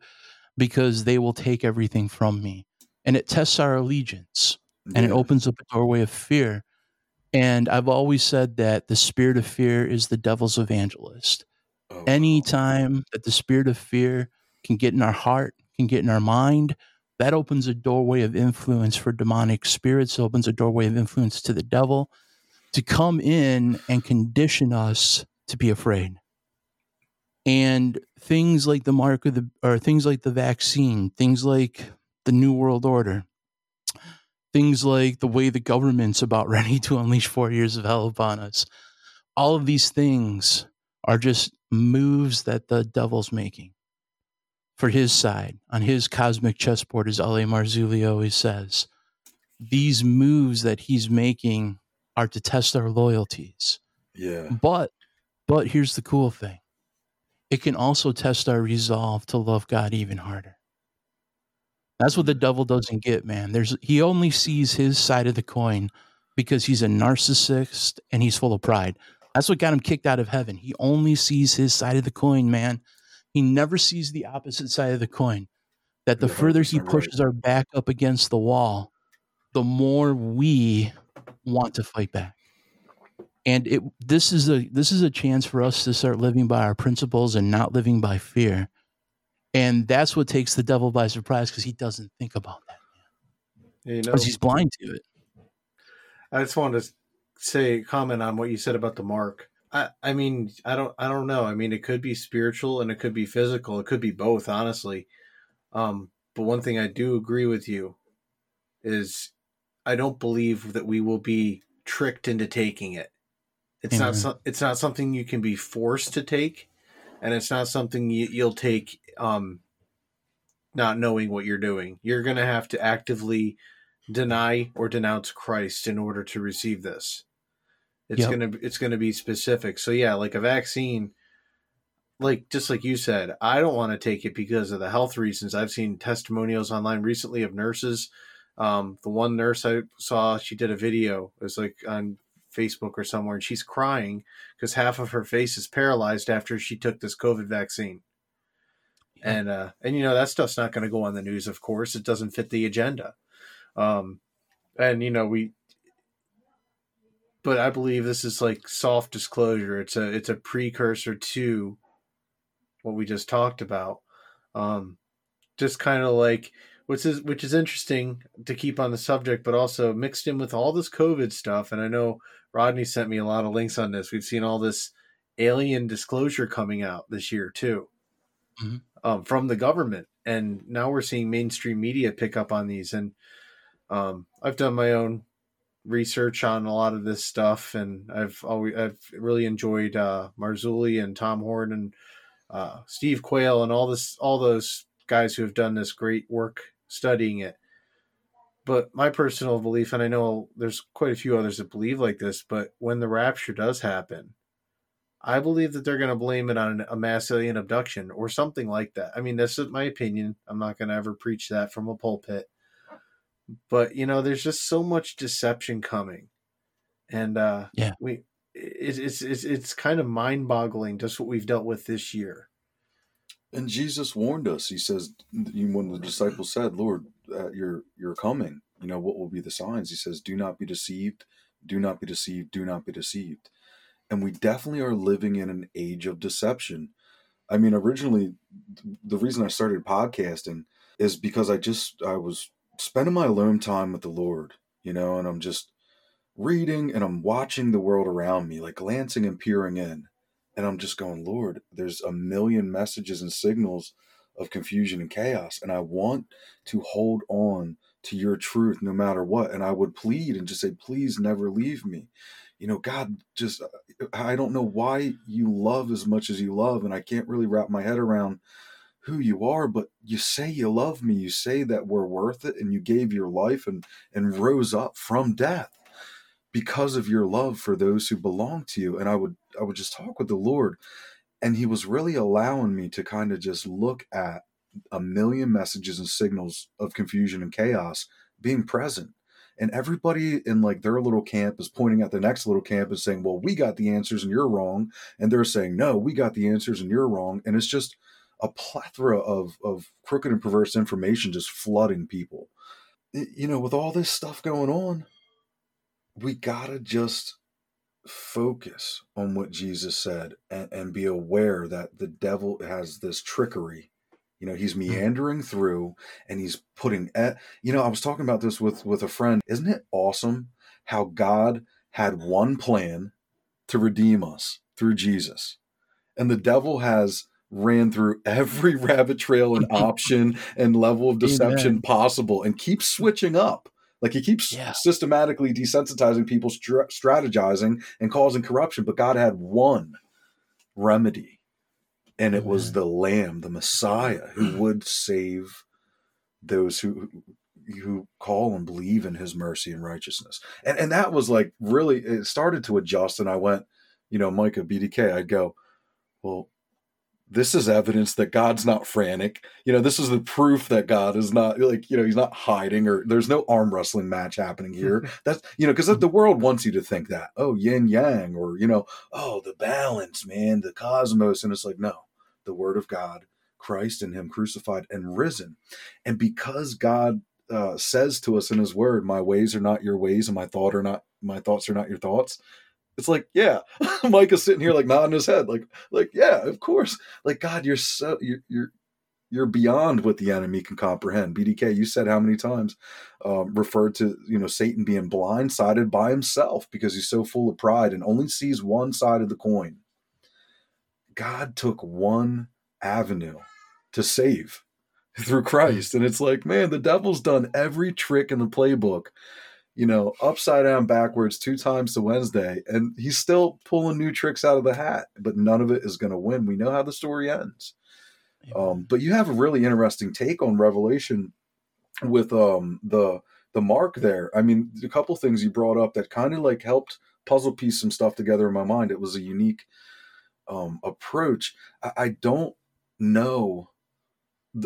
because they will take everything from me. And it tests our allegiance and it opens up a doorway of fear. And I've always said that the spirit of fear is the devil's evangelist. Oh, Anytime that the spirit of fear can get in our heart, can get in our mind, that opens a doorway of influence for demonic spirits, opens a doorway of influence to the devil to come in and condition us to be afraid. And things like the mark of the, or things like the vaccine, things like the New World Order, things like the way the government's about [LAUGHS] ready to unleash four years of hell upon us, all of these things are just moves that the devil's making for his side on his cosmic chessboard, as L.A. Marzulli always says. These moves that he's making are to test our loyalties. Yeah. But but here's the cool thing. It can also test our resolve to love God even harder. That's what the devil doesn't get, man. There's he only sees his side of the coin because he's a narcissist and he's full of pride. That's what got him kicked out of heaven. He only sees his side of the coin, man. He never sees the opposite side of the coin. That the further he pushes right. our back up against the wall, the more we want to fight back. And it this is a this is a chance for us to start living by our principles and not living by fear. And that's what takes the devil by surprise because he doesn't think about that. Because you know, he's blind to it. I just wanted to say comment on what you said about the mark. I, I mean, I don't, I don't know. I mean, it could be spiritual and it could be physical. It could be both, honestly. Um, but one thing I do agree with you is I don't believe that we will be tricked into taking it. It's not, so, it's not something you can be forced to take, and it's not something you, you'll take, um, not knowing what you're doing. You're going to have to actively deny or denounce Christ in order to receive this. It's yep. gonna it's gonna be specific. So yeah, like a vaccine, like just like you said, I don't want to take it because of the health reasons. I've seen testimonials online recently of nurses. Um, the one nurse I saw, she did a video. It was like on Facebook or somewhere, and she's crying because half of her face is paralyzed after she took this COVID vaccine. Yeah. And uh, and you know that stuff's not going to go on the news. Of course, it doesn't fit the agenda. Um, and you know we but I believe this is like soft disclosure. It's a it's a precursor to what we just talked about. Um, just kind of like which is which is interesting to keep on the subject, but also mixed in with all this COVID stuff. And I know Rodney sent me a lot of links on this. We've seen all this alien disclosure coming out this year too, mm-hmm. um, from the government, and now we're seeing mainstream media pick up on these. And um, I've done my own research on a lot of this stuff, and I've always I've really enjoyed uh, Marzulli and Tom Horn and uh, Steve Quayle and all this all those guys who have done this great work studying it. But my personal belief, and I know there's quite a few others that believe like this, but when the rapture does happen, I believe that they're going to blame it on a mass alien abduction or something like that. I mean, that's my opinion. I'm not going to ever preach that from a pulpit. But, you know, there's just so much deception coming. And uh Yeah. we it's it's it's, it's kind of mind-boggling just what we've dealt with this year. And Jesus warned us. He says, when the disciples said, "Lord, uh, you're you're coming. You know what will be the signs?" He says, "Do not be deceived. Do not be deceived. Do not be deceived." And we definitely are living in an age of deception. I mean, originally, the reason I started podcasting is because I just I was spending my alone time with the Lord, you know, and I'm just reading and I'm watching the world around me, like glancing and peering in. And I'm just going, Lord, there's a million messages and signals of confusion and chaos. And I want to hold on to your truth no matter what. And I would plead and just say, please never leave me. You know, God, just, I don't know why you love as much as you love. And I can't really wrap my head around who you are, but you say you love me. You say that we're worth it. And you gave your life and, and rose up from death because of your love for those who belong to you and i would i would just talk with the lord. And he was really allowing me to kind of just look at a million messages and signals of confusion and chaos being present. And everybody in like their little camp is pointing at the next little camp and saying well we got the answers and you're wrong. And they're saying no we got the answers and you're wrong. And it's just a plethora of of crooked and perverse information just flooding people. You know with all this stuff going on we gotta just focus on what Jesus said and, and, be aware that the devil has this trickery. You know, he's hmm. meandering through and he's putting at you know, I was talking about this with with a friend. Isn't it awesome how God had one plan to redeem us through Jesus? And the devil has ran through [LAUGHS] every rabbit trail and [LAUGHS] option and level of deception Amen. possible and keeps switching up like he keeps yeah. systematically desensitizing people, strategizing, and causing corruption. But God had one remedy, and it was the Lamb, the Messiah, who mm. would save those who who call and believe in His mercy and righteousness. And and that was like really it started to adjust. And I went, you know, Micah BDK. I'd go, well, this is evidence that God's not frantic. You know, this is the proof that God is not like, you know, he's not hiding or there's no arm wrestling match happening here. [LAUGHS] That's, you know, because the world wants you to think that, oh, yin yang, or, you know, oh, the balance, man, the cosmos. And it's like, no, the word of God, Christ and him crucified and risen. And because God uh, says to us in his word, my ways are not your ways and my thought are not, my thoughts are not your thoughts it's like, yeah, [LAUGHS] Mike is sitting here like nodding his head, like, like, yeah, of course. Like, God, you're so you're you're you're beyond what the enemy can comprehend. BDK, you said how many times um, referred to you know Satan being blindsided by himself because he's so full of pride and only sees one side of the coin. God took one avenue to save [LAUGHS] through Christ, and it's like, man, the devil's done every trick in the playbook you know, upside down backwards two times to Wednesday, and he's still pulling new tricks out of the hat, but none of it is going to win. We know how the story ends. Um, but you have a really interesting take on Revelation with um, the the mark there. I mean, a couple things you brought up that kind of like helped puzzle piece some stuff together in my mind. It was a unique um, approach. I, I don't know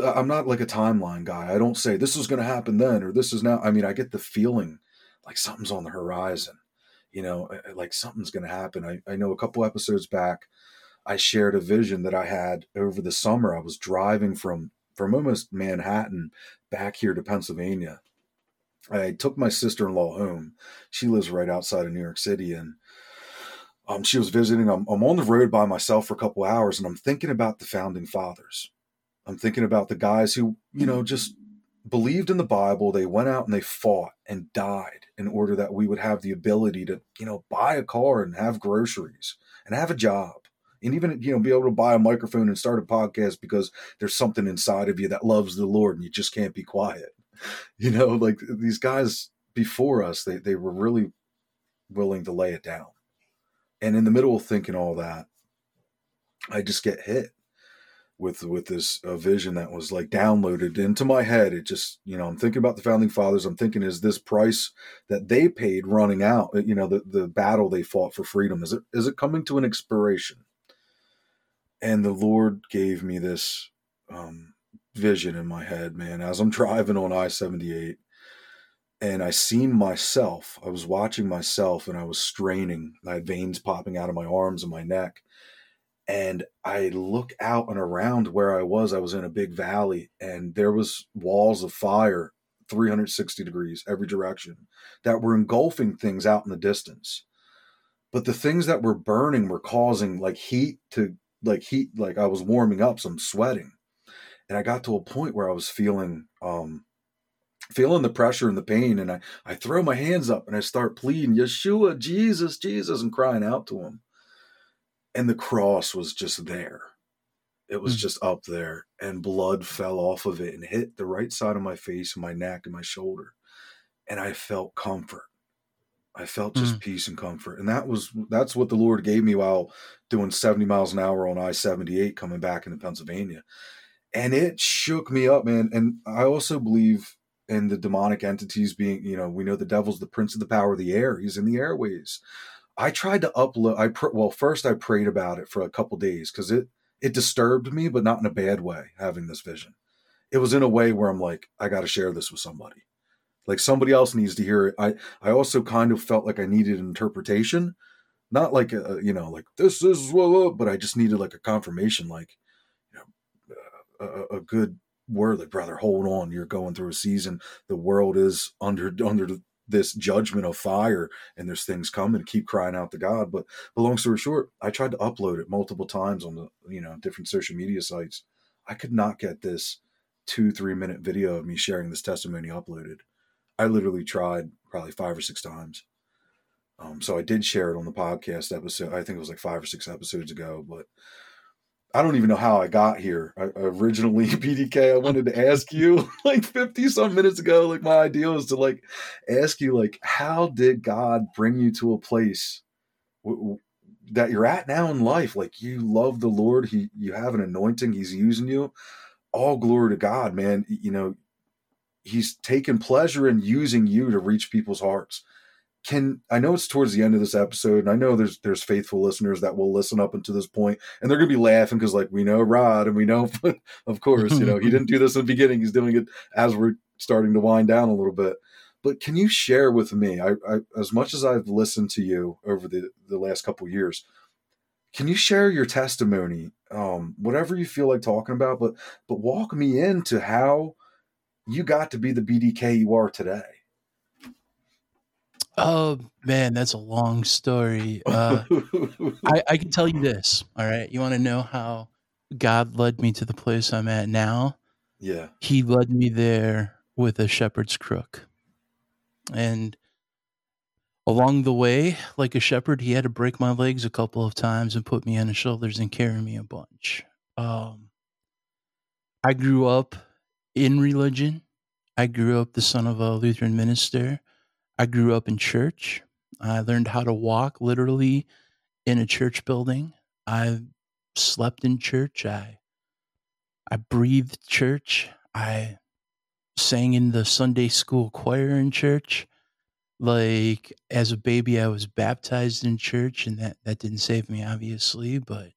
I'm not like a timeline guy. I don't say this is going to happen then or this is now. I mean, I get the feeling like something's on the horizon. You know, like something's going to happen. I, I know a couple episodes back, I shared a vision that I had over the summer. I was driving from from almost Manhattan back here to Pennsylvania. I took my sister in law home. She lives right outside of New York City, and um, she was visiting. I'm, I'm on the road by myself for a couple hours, and I'm thinking about the founding fathers. I'm thinking about the guys who, you know, just believed in the Bible. They went out and they fought and died in order that we would have the ability to, you know, buy a car and have groceries and have a job and even, you know, be able to buy a microphone and start a podcast because there's something inside of you that loves the Lord and you just can't be quiet. [LAUGHS] You know, like these guys before us, they, they were really willing to lay it down. And in the middle of thinking all that, I just get hit with with this uh, vision that was like downloaded into my head. It just you know I'm thinking about the founding fathers. I'm thinking is this price that they paid running out? You know the the battle they fought for freedom is it is it coming to an expiration? And the Lord gave me this um, vision in my head, man, as I'm driving on I 78 and I seen myself. I was watching myself and I was straining. I had veins popping out of my arms and my neck. And I look out and around where I was. I was in a big valley and there was walls of fire 360 degrees every direction that were engulfing things out in the distance. But the things that were burning were causing like heat to like heat like I was warming up, so I'm sweating. And I got to a point where I was feeling um feeling the pressure and the pain and I, I throw my hands up and I start pleading, Yeshua, Jesus, Jesus, and crying out to him. And the cross was just there. It was mm. just up there and blood fell off of it and hit the right side of my face and my neck and my shoulder. And I felt comfort. I felt just mm. peace and comfort. And that was that's what the Lord gave me while doing 70 miles an hour on I-78 coming back into Pennsylvania. And it shook me up, man. And I also believe in the demonic entities being, you know, we know the devil's the prince of the power of the air. He's in the airways. I tried to upload. I pr- well, first I prayed about it for a couple days because it it disturbed me, but not in a bad way. Having this vision, it was in a way where I'm like, I got to share this with somebody. Like somebody else needs to hear it. I I also kind of felt like I needed an interpretation, not like a, you know like this is but I just needed like a confirmation, like you know, a, a good word like brother hold on you're going through a season the world is under under this judgment of fire and there's things coming keep crying out to god. But, but long story short i tried to upload it multiple times on the you know different social media sites. I could not get this two three minute video of me sharing this testimony uploaded. I literally tried probably five or six times. Um, so i did share it on the podcast episode i think it was like five or six episodes ago but I don't even know how I got here. I, originally, [LAUGHS] BDK, I wanted to ask you [LAUGHS] like 50 some minutes ago. Like, my idea was to like ask you, like, how did God bring you to a place w- w- that you're at now in life? Like, you love the Lord, He, you have an anointing, He's using you. All glory to God, man. You know, He's taken pleasure in using you to reach people's hearts can I know it's towards the end of this episode, and I know there's there's faithful listeners that will listen up until this point, and they're gonna be laughing because like we know Rod, and we know, [LAUGHS] of course, you know he didn't do this in the beginning; he's doing it as we're starting to wind down a little bit. But can you share with me, I, I as much as I've listened to you over the the last couple years, can you share your testimony, um, whatever you feel like talking about, but but walk me into how you got to be the BDK you are today. Oh man, that's a long story. Uh, I, I can tell you this. All right, you want to know how God led me to the place I'm at now? [LAUGHS] Yeah, He led me there with a shepherd's crook, and along the way, like a shepherd, he had to break my legs a couple of times and put me on his shoulders and carry me a bunch. Um, I grew up in religion. I grew up the son of a Lutheran minister. I grew up in church. I learned how to walk literally in a church building. I slept in church. I I breathed church. I sang in the Sunday school choir in church. Like as a baby, I was baptized in church, and that that didn't save me, obviously. But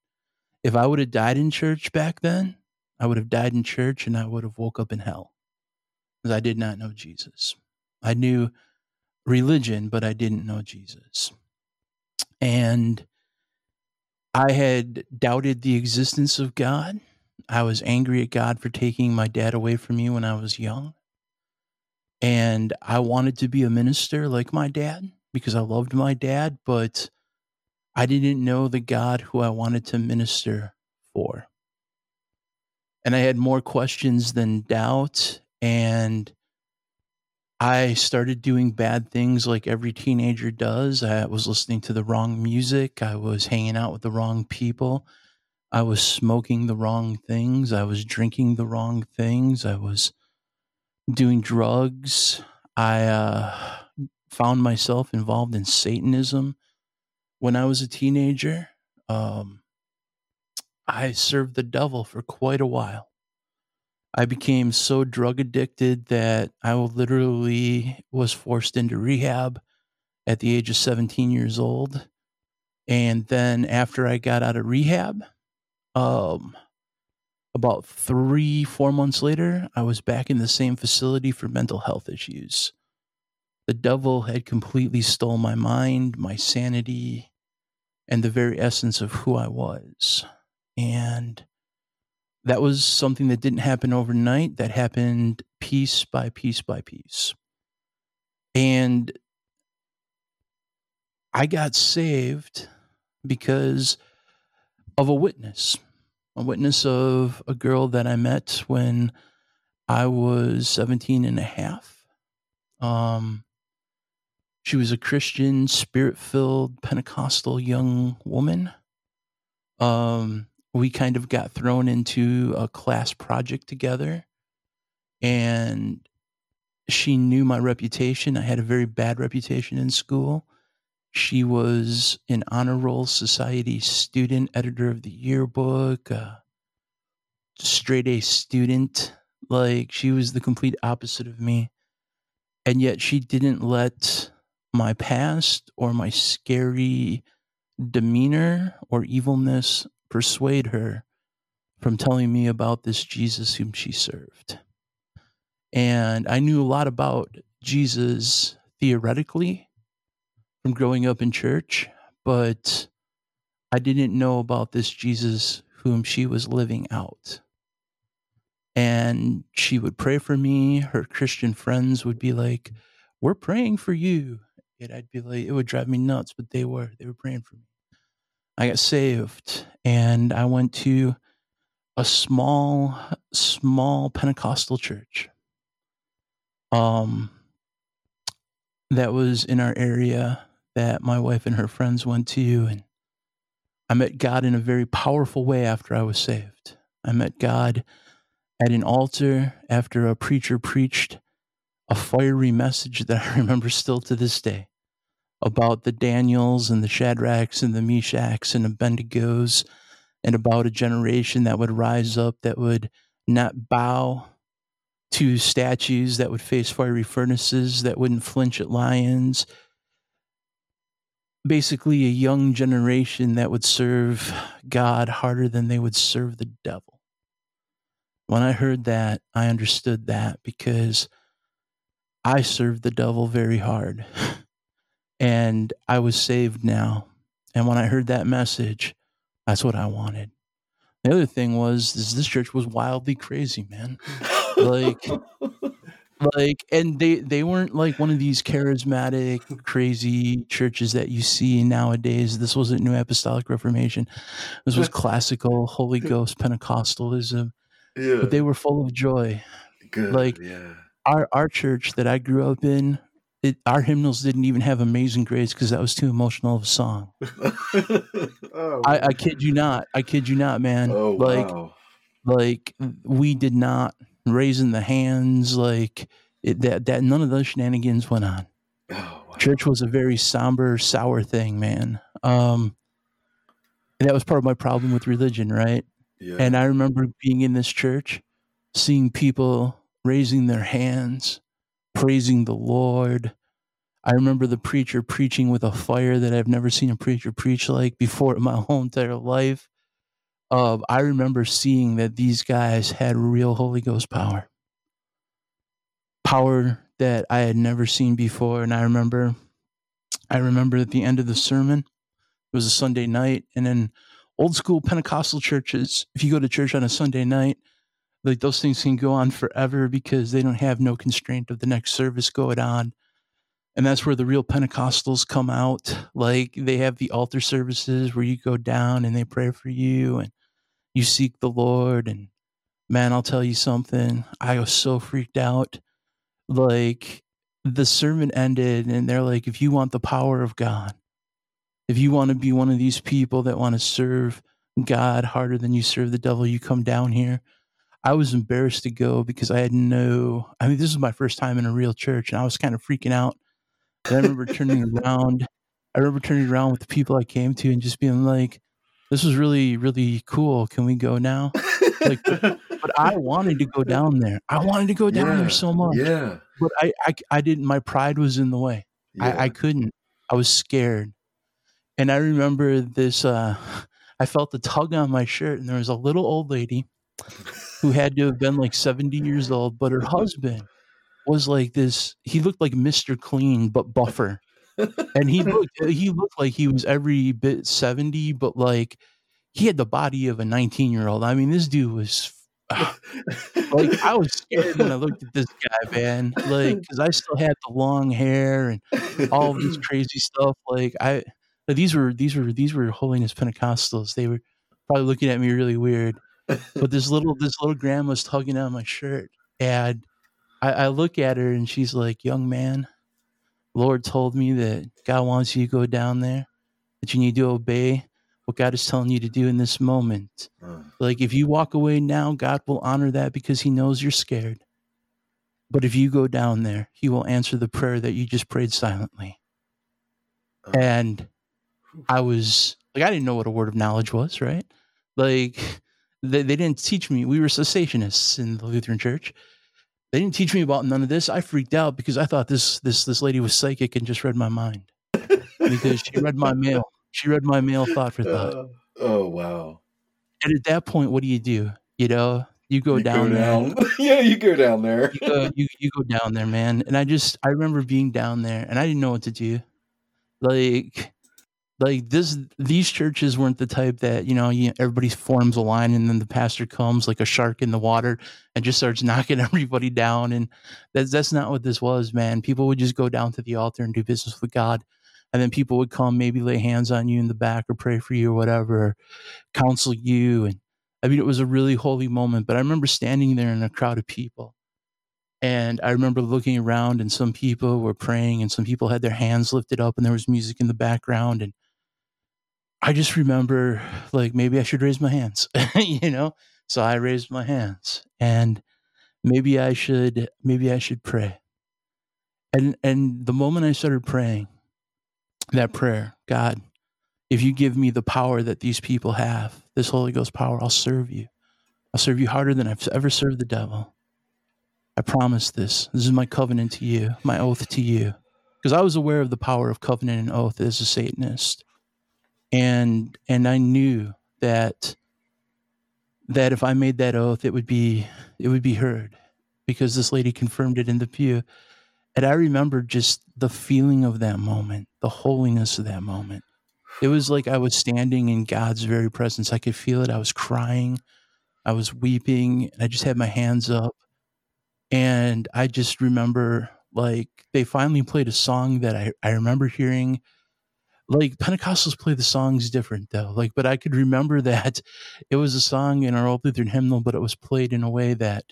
if I would have died in church back then, I would have died in church, and I would have woke up in hell because I did not know Jesus. I knew religion, but I didn't know Jesus. And I had doubted the existence of God. I was angry at God for taking my dad away from me when I was young. And I wanted to be a minister like my dad because I loved my dad, but I didn't know the God who I wanted to minister for. And I had more questions than doubt. And I started doing bad things like every teenager does. I was listening to the wrong music. I was hanging out with the wrong people. I was smoking the wrong things. I was drinking the wrong things. I was doing drugs. I uh, found myself involved in Satanism when I was a teenager. Um, I served the devil for quite a while. I became so drug addicted that I literally was forced into rehab at the age of 17 years old. And then after I got out of rehab, um, about three, four months later, I was back in the same facility for mental health issues. The devil had completely stole my mind, my sanity, and the very essence of who I was. And that was something that didn't happen overnight. That happened piece by piece by piece. And I got saved because of a witness, a witness of a girl that I met when I was 17 and a half. Um, she was a Christian, spirit filled, Pentecostal young woman. Um, we kind of got thrown into a class project together and she knew my reputation. I had a very bad reputation in school. She was an honor roll society student, editor of the yearbook, uh, straight A student. Like she was the complete opposite of me. And yet she didn't let my past or my scary demeanor or evilness persuade her from telling me about this Jesus whom she served. And I knew a lot about Jesus theoretically from growing up in church, but I didn't know about this Jesus whom she was living out. And she would pray for me. Her Christian friends would be like, We're praying for you. And I'd be like, It would drive me nuts, but they were. They were praying for me. I got saved and I went to a small, small Pentecostal church. Um, that was in our area that my wife and her friends went to, and I met God in a very powerful way after I was saved. I met God at an altar after a preacher preached a fiery message that I [LAUGHS] remember still to this day about the Daniels and the Shadrachs and the Meshachs and the Abednegos and about a generation that would rise up that would not bow to statues that would face fiery furnaces that wouldn't flinch at lions basically a young generation that would serve God harder than they would serve the devil. When I heard that, I understood that because I served the devil very hard. [LAUGHS] and I was saved now. And when I heard that message, that's what I wanted. The other thing was is this church was wildly crazy, man. Like like and they they weren't like one of these charismatic crazy churches that you see nowadays. This wasn't New Apostolic Reformation. This was classical Holy [LAUGHS] Ghost Pentecostalism. Yeah. But they were full of joy. Good. like- yeah. Our our church that I grew up in it, our hymnals didn't even have Amazing Grace because that was too emotional of a song. [LAUGHS] oh, I, I kid you not. I kid you not, man. Oh like, wow. like we did not raising the hands. Like it, that, that none of those shenanigans went on. Oh wow. Church was a very somber, sour thing, man. Um, that was part of my problem with religion, right? Yeah. And I remember being in this church, seeing people raising their hands, praising the Lord. I remember the preacher preaching with a fire that I've never seen a preacher preach like before in my [LAUGHS] whole entire life. Uh, I remember seeing that these guys had real Holy Ghost power, power that I had never seen before. And I remember, I remember at the end of the sermon, it was a Sunday night, and in old school Pentecostal churches, if you go to church on a Sunday night, like those things can go on forever because they don't have no constraint of the next service going on. And that's where the real Pentecostals come out. Like they have the altar services where you go down and they pray for you and you seek the Lord. And man, I'll tell you something. I was so freaked out. Like the sermon ended and they're like, if you want the power of God, if you want to be one of these people that want to serve God harder than you serve the devil, you come down here. I was embarrassed to go because I had no, I mean, this is my first time in a real church and I was kind of freaking out. I remember turning around. I remember turning around with the people I came to and just being like, this was really really cool. Can we go now?" Like, but I wanted to go down there. I wanted to go down Yeah, there so much, Yeah. but I, I I didn't. My pride was in the way. yeah. I, I couldn't. I was scared. And I remember this uh [LAUGHS] I felt the tug on my shirt and there was a little old lady who had to have been like 70 years old, but her husband was like this he looked like Mr. Clean but buffer. And he looked [LAUGHS] he looked like he was every bit 70 but like he had the body of a 19 year old. I mean this dude was like I was scared when I looked at this guy, man. Like, because I still had the long hair and all of this [LAUGHS] crazy stuff. Like, I these were these were these were holiness Pentecostals. They were probably looking at me really weird. But this little this little grandma's tugging on my shirt, and I, I look at her and she's like, "Young man, Lord told me that God wants you to go down there, that you need to obey what God is telling you to do in this moment." Uh, Like if you walk away now, God will honor that because he knows you're scared. But if you go down there, he will answer the prayer that you just prayed silently. uh, And I was like, I didn't know what a word of knowledge was, right? Like they, they didn't teach me. We were cessationists in the Lutheran church. They didn't teach me about none of this. I freaked out because I thought this this this lady was psychic and just read my mind. Because she read my mail. She read my mail thought for thought. uh, oh wow. And at that point, what do you do? You know, you go You down there. down. [LAUGHS] yeah, you go down there. you go, you, you go down there, man. And I just I remember being down there and I didn't know what to do. Like like this these churches weren't the type that, you know, you, everybody forms a line and then the pastor comes like a shark in the water and just starts [LAUGHS] knocking everybody down. And that's that's not what this was, man. People would just go down to the altar and do business with God. And then people would come, maybe lay hands on you in the back or pray for you or whatever, or counsel you. And I mean, it was a really holy moment. But I remember standing there in a crowd of people. And I remember looking around, and some people were praying, and some people had their hands lifted up, and there was music in the background. And I just remember, like, maybe I should raise my hands, [LAUGHS] you know? So I raised my hands, and maybe I should, maybe I should pray. And and the moment I started praying that prayer, God, if you give me the power that these people have, this Holy Ghost power, I'll serve you. I'll serve you harder than I've ever served the devil. I promise this. This is my covenant to you, my oath to you. Because I was aware of the power of covenant and oath as a Satanist. And and I knew that that if I made that oath, it would be it would be heard. Because this lady confirmed it in the pew. And I remember just the feeling of that moment, the holiness of that moment. It was like I was standing in God's very presence. I could feel it. I was crying. I was weeping. And I just had my hands up. And I just remember like they finally played a song that I, I remember hearing. Like Pentecostals play the songs different though. Like, but I could remember [LAUGHS] that it was a song in our old Lutheran hymnal, but it was played in a way that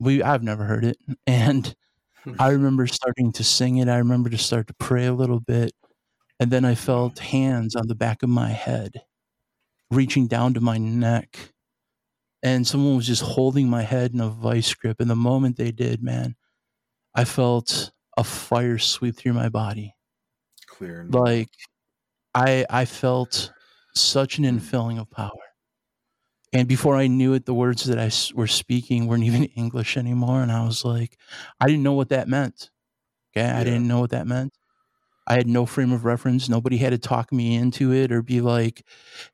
we I've never heard it. [LAUGHS] And I [LAUGHS] remember starting to sing it. I remember to start to pray a little bit. And then I mm-hmm. felt hands on the back of my head reaching down to my neck. And someone was just holding my head in a vice grip. And the moment they did, man, I felt a fire sweep through my body. Clear. Like I I felt such an mm. infilling of power. And before I knew it, the words that I s- were speaking weren't even [LAUGHS] English anymore. And I was like, I didn't know what that meant. Okay. I didn't know what that meant. I had no frame of reference. Nobody had to talk me into it or be like,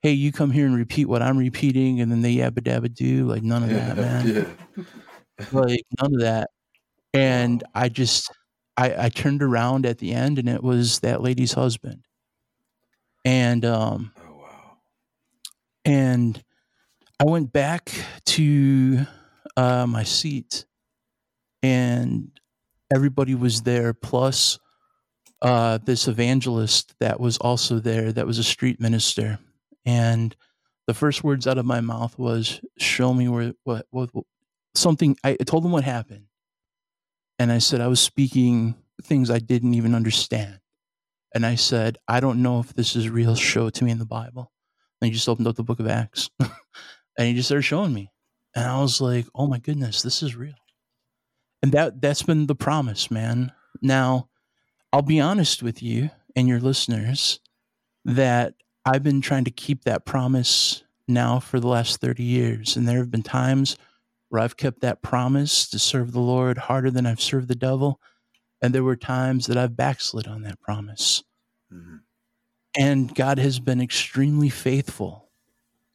hey, you come here and repeat what I'm repeating. And then they yabba dabba do. Like, none of yeah, that, [LAUGHS] man. yeah. Like, none of that. And I just, I, I turned around at the end and it was that lady's husband. And, um, Oh wow. and I went back to uh, my seat, and everybody was there, plus uh, this evangelist that was also there, that was a street minister. And the first words out of my mouth was, "Show me where what what, what something." I told them what happened, and I said I was speaking things I didn't even understand. And I said, I don't know if this is real. Show it to me in the Bible. And he just opened up the book of Acts [LAUGHS] and he just started showing me. And I was like, oh my goodness, this is real. And that that's been the promise, man. Now, I'll be honest with you and your listeners that I've been trying to keep that promise now for the last 30 years. And there have been times where I've kept that promise to serve the Lord harder than I've served the devil. And there were times that I've backslid on that promise. Mm-hmm. And God has been extremely faithful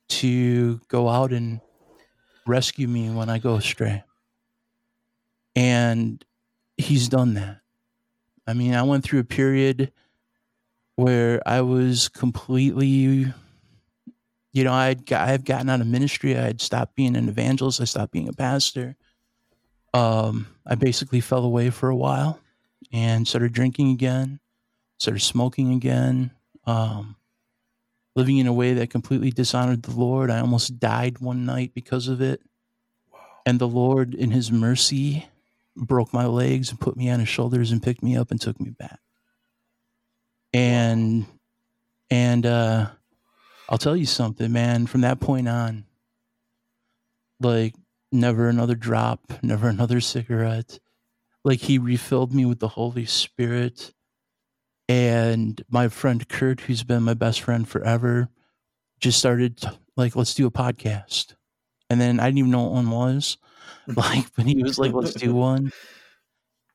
to go out and rescue me when I go astray. And He's done that. I mean, I went through a period where I was completely, you know, I'd I had gotten out of ministry. I had stopped being an evangelist. I stopped being a pastor. Um, I basically fell away for a while and started drinking again, started smoking again, um, living in a way that completely dishonored the Lord. I almost died one night because of it. Wow. And the Lord, in His mercy, broke my legs and put me on His shoulders and picked me up and took me back. And and uh, I'll tell you something, man. From that point on, like never another drop, never another cigarette. Like he refilled me with the Holy Spirit and my friend Kurt, who's been my best friend forever, just started like, let's do a podcast. And then I didn't even know what one was. [LAUGHS] Like, but he was like, let's do [LAUGHS] one.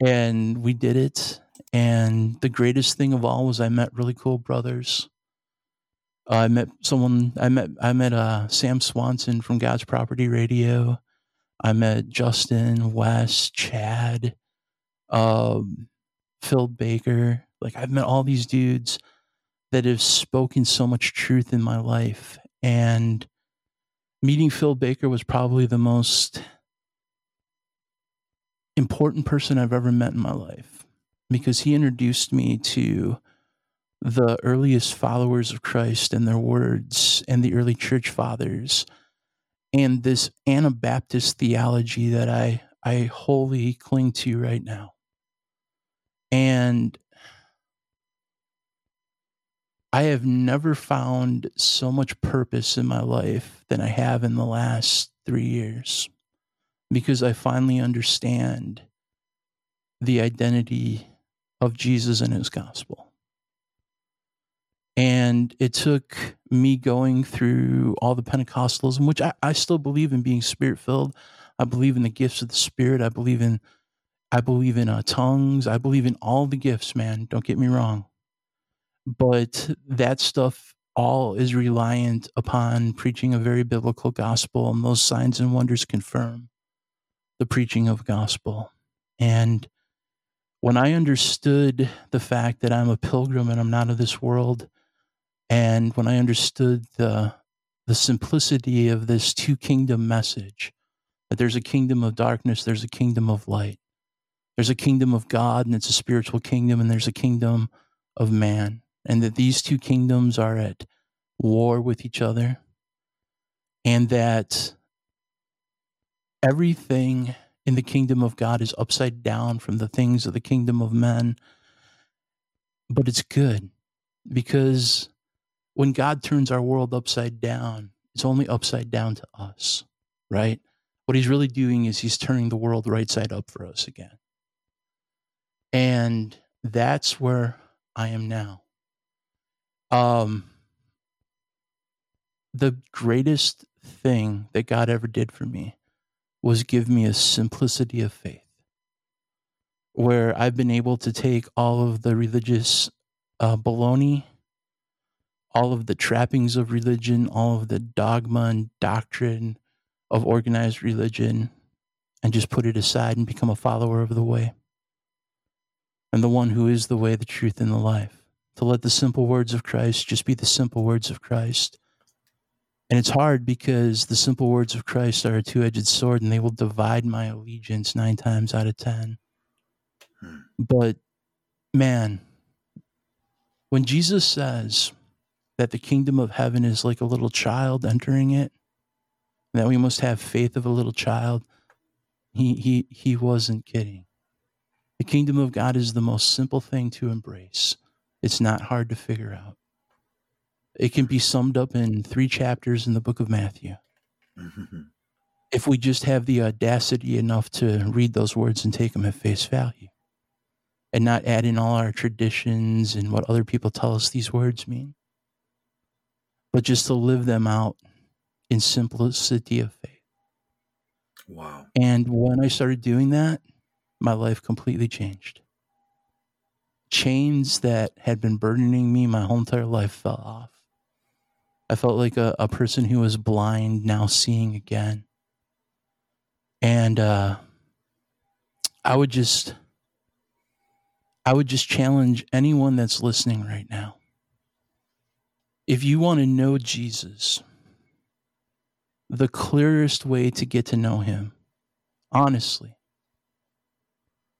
And we did it. And the greatest thing of all was I met really cool brothers. Uh, I met someone. I met I met uh, Sam Swanson from God's Property Radio. I met Justin, Wes, Chad, um, Phil Baker, like I've met all these dudes that have spoken so much truth in my life. And meeting Phil Baker was probably the most important person I've ever met in my life because he introduced me to the earliest followers of Christ and their words and the early church fathers and this Anabaptist theology that I I wholly cling to right now. And I have never found so much purpose in my life than I have in the last three years because I finally understand the identity of Jesus and his gospel. And it took me going through all the Pentecostalism, which I, I still believe in being spirit filled. I believe in the gifts of the spirit. I believe in, I believe in uh, tongues. I believe in all the gifts, man. Don't get me wrong but that stuff all is reliant upon preaching a very biblical gospel and those signs and wonders confirm the preaching of gospel and when i understood the fact that i'm a pilgrim and i'm not of this world and when i understood the the simplicity of this two kingdom message that there's a kingdom of darkness there's a kingdom of light there's a kingdom of god and it's a spiritual kingdom and there's a kingdom of man and that these two kingdoms are at war with each other, and that everything in the kingdom of God is upside down from the things of the kingdom of men. But it's good because when God turns our world upside down, it's only upside down to us, right? What he's really doing is he's turning the world right side up for us again. And that's where I am now. Um, the greatest thing that God ever did for me was give me a simplicity of faith where I've been able to take all of the religious uh, baloney, all of the trappings of religion, all of the dogma and doctrine of organized religion, and just put it aside and become a follower of the way. And the one who is the way, the truth, and the life to let the simple words of Christ just be the simple words of Christ. And it's hard because the simple words of Christ are a two edged sword and they will divide my allegiance nine times out of 10. Hmm. But man, when Jesus says that the kingdom of heaven is like a little child entering it, that we must have faith of a little child, he, he, he wasn't kidding. The kingdom of God is the most simple thing to embrace. It's not hard to figure out. It can be summed up in three chapters in the book of Matthew. [LAUGHS] If we just have the audacity enough to read those words and take them at face value and not add in all our traditions and what other people tell us these words mean. but just to live them out in simplicity of faith. Wow. And when I started doing that, my life completely changed. Chains that had been burdening me my whole entire life fell off. I felt like a, a person who was blind now seeing again. And uh, I would just I would just challenge anyone that's listening right now. If you want to know Jesus, the clearest way to get to know him, honestly,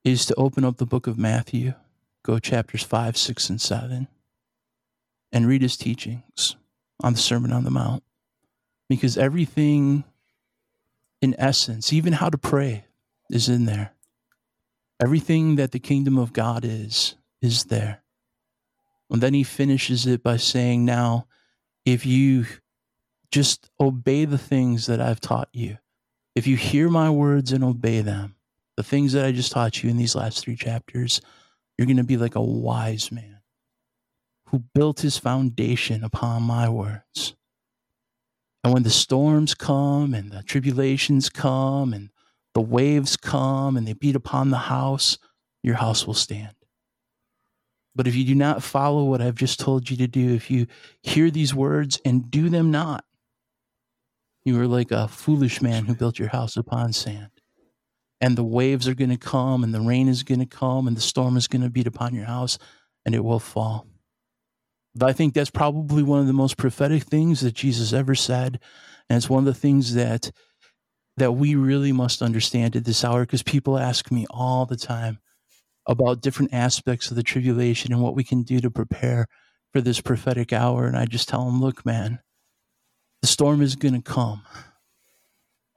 is to open up the book of Matthew, go chapters 5, 6, and 7, and read his teachings on the Sermon on the Mount. Because everything, in essence, even how to pray, is in there. Everything that the kingdom of God is, is there. And then he finishes it by saying, Now, if you just obey the things that I've taught you, if you hear my words and obey them, the things that I just taught you in these last three chapters, you're going to be like a wise man who built his foundation upon my words. And when the storms come and the tribulations come and the waves come and they beat upon the house, your house will stand. But if you do not follow what I've just told you to do, if you hear these words and do them not, you are like a foolish man who built your house upon sand. And the waves are going to come, and the rain is going to come, and the storm is going to beat upon your house, and it will fall. But I think that's probably one of the most prophetic things that Jesus ever said. And it's one of the things that that we really must understand at this hour because people ask me all the time about different aspects of the tribulation and what we can do to prepare for this prophetic hour. And I just tell them, look, man, the storm is going to come.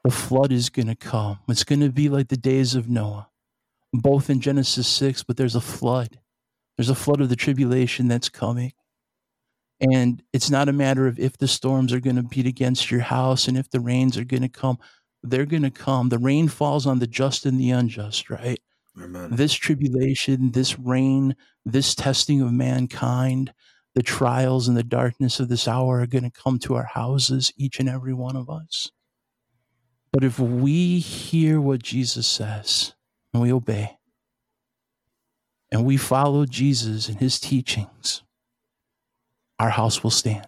The flood is going to come. It's going to be like the days of Noah, both in Genesis 6, but there's a flood. There's a flood of the tribulation that's coming. And it's not a matter of if the storms are going to beat against your house and if the rains are going to come. They're going to come. The rain falls on the just and the unjust, right? Amen. This tribulation, this rain, this testing of mankind, the trials and the darkness of this hour are going to come to our houses, each and every one of us. But if we hear what Jesus says and we obey, and we follow Jesus and his teachings, our house will stand.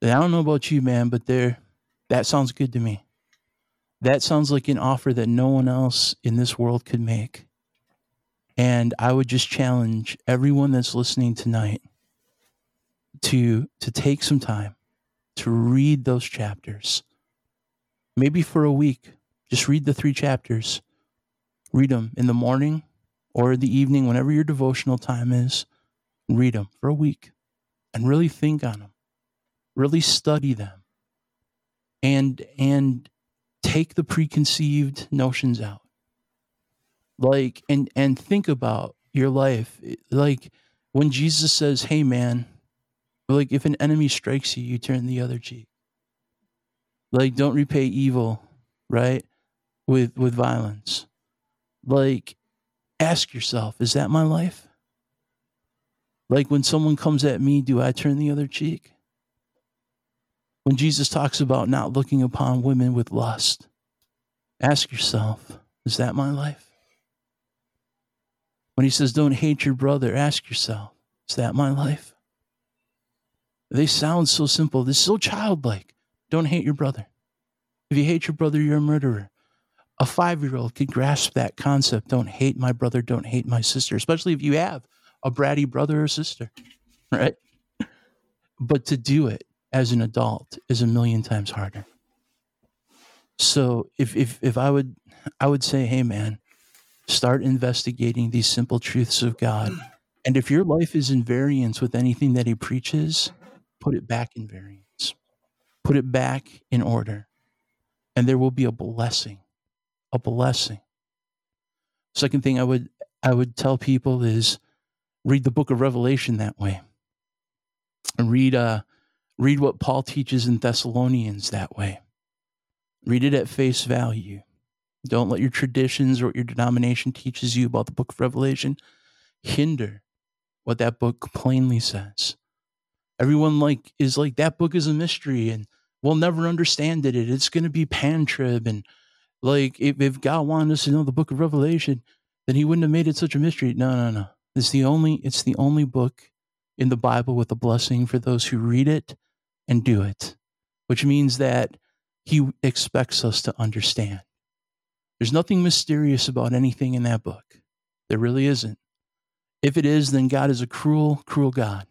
And I don't know about you, man, but there that sounds good to me. That sounds like an offer that no one else in this world could make. And I would just challenge everyone that's listening tonight to to take some time to read those chapters. Maybe for a week, just read the three chapters. Read them in the morning or the evening, whenever your devotional time is. Read them for a week and really think on them. Really study them. And and take the preconceived notions out like and and think about your life like when jesus says hey man like if an enemy strikes you you turn the other cheek like don't repay evil right with with violence like ask yourself is that my life like when someone comes at me do i turn the other cheek when jesus talks about not looking upon women with lust ask yourself is that my life when he says, Don't hate your brother, ask yourself, Is that my life? They sound so simple. Is so childlike. Don't hate your brother. If you hate your brother, you're a murderer. A five year old could grasp that concept. Don't hate my brother. Don't hate my sister, especially if you have a bratty brother or sister, right? But to do it as an adult is a million times harder. So if, if, if I would, I would say, hey man, Start investigating these simple truths of God. And if your life is in variance with anything that He preaches, put it back in variance, put it back in order, and there will be a blessing. A blessing. Second thing I would I would tell people is read the book of Revelation that way. And read uh read what Paul teaches in Thessalonians that way. Read it at face value. Don't let your traditions or what your denomination teaches you about the book of Revelation hinder what that book plainly says. Everyone like is like that book is a mystery and we'll never understand it. It's going to be pantrib. and like if, if God wanted us to know the book of Revelation, then he wouldn't have made it such a mystery. No, no, no. It's the only it's the only book in the Bible with a blessing for those who read it and do it, which means that he expects us to understand. There's nothing mysterious about anything in that book. There really isn't. If it is, then God is a cruel, cruel God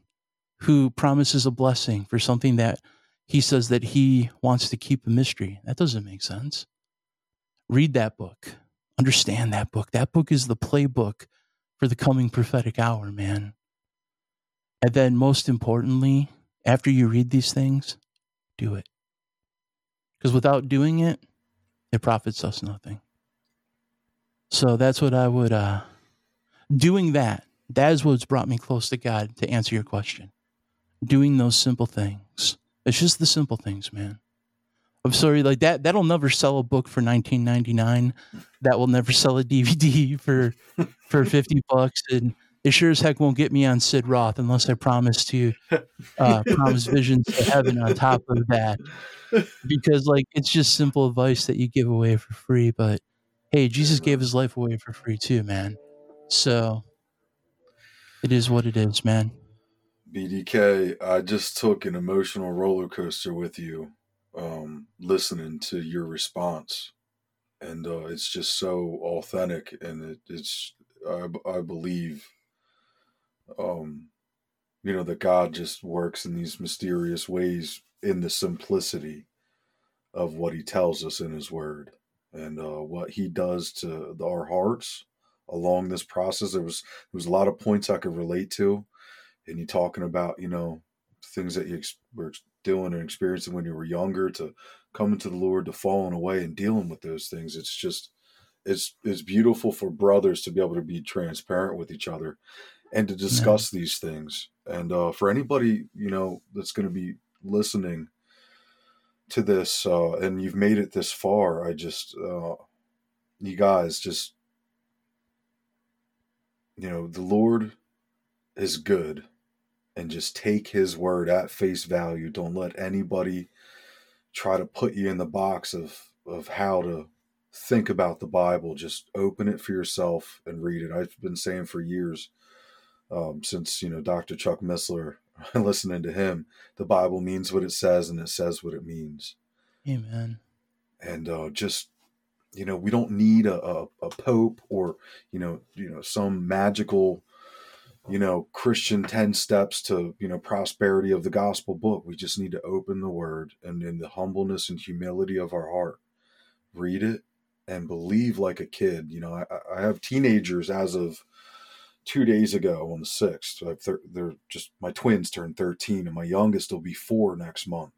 who promises a blessing for something that he says that he wants to keep a mystery. That doesn't make sense. Read that book. Understand that book. That book is the playbook for the coming prophetic hour, man. And then, most importantly, after you read these things, do it. Because without doing it, it profits us nothing. So that's what I would, uh, doing that, that is what's brought me close to God to answer your question. Doing those simple things. It's just the simple things, man. I'm sorry, like that. That'll never sell a book for 19.99. That will never sell a DVD for for [LAUGHS] 50 bucks, and it sure as heck won't get me on Sid Roth unless I promise to uh, promise visions to heaven on top of that. Because like it's just simple advice that you give away for free. But hey, Jesus gave his life away for free too, man. So it is what it is, man. BDK, I just took an emotional roller coaster with you, um, listening to your response, and uh, it's just so authentic, and it, it's I, I believe, um, you know, that God just works in these mysterious ways in the simplicity of what He tells us in His Word, and uh, what He does to our hearts along this process. There was there was a lot of points I could relate to and you talking about you know things that you ex- were doing and experiencing when you were younger to coming to the Lord to falling away and dealing with those things. It's just it's it's beautiful for brothers to be able to be transparent with each other and to discuss yeah. these things. And uh, for anybody you know that's going to be listening to this uh, and you've made it this far, I just uh, you guys just you know the Lord is good and just take his word at face value. Don't let anybody try to put you in the box of of how to think about the Bible. Just open it for yourself and read it. I've been saying for years, um, since you know Dr. Chuck Missler, [LAUGHS] listening to him, the Bible means what it says and it says what it means. Amen. And uh, just you know, we don't need a, a, a pope or you know, you know, some magical you know, Christian 10 steps to, you know, prosperity of the gospel book. We just need to open the word and in the humbleness and humility of our heart, read it and believe like a kid. You know, I, I have teenagers as of two days ago on the 6th. Thir- they're just, my twins turned 13 and my youngest will be four next month.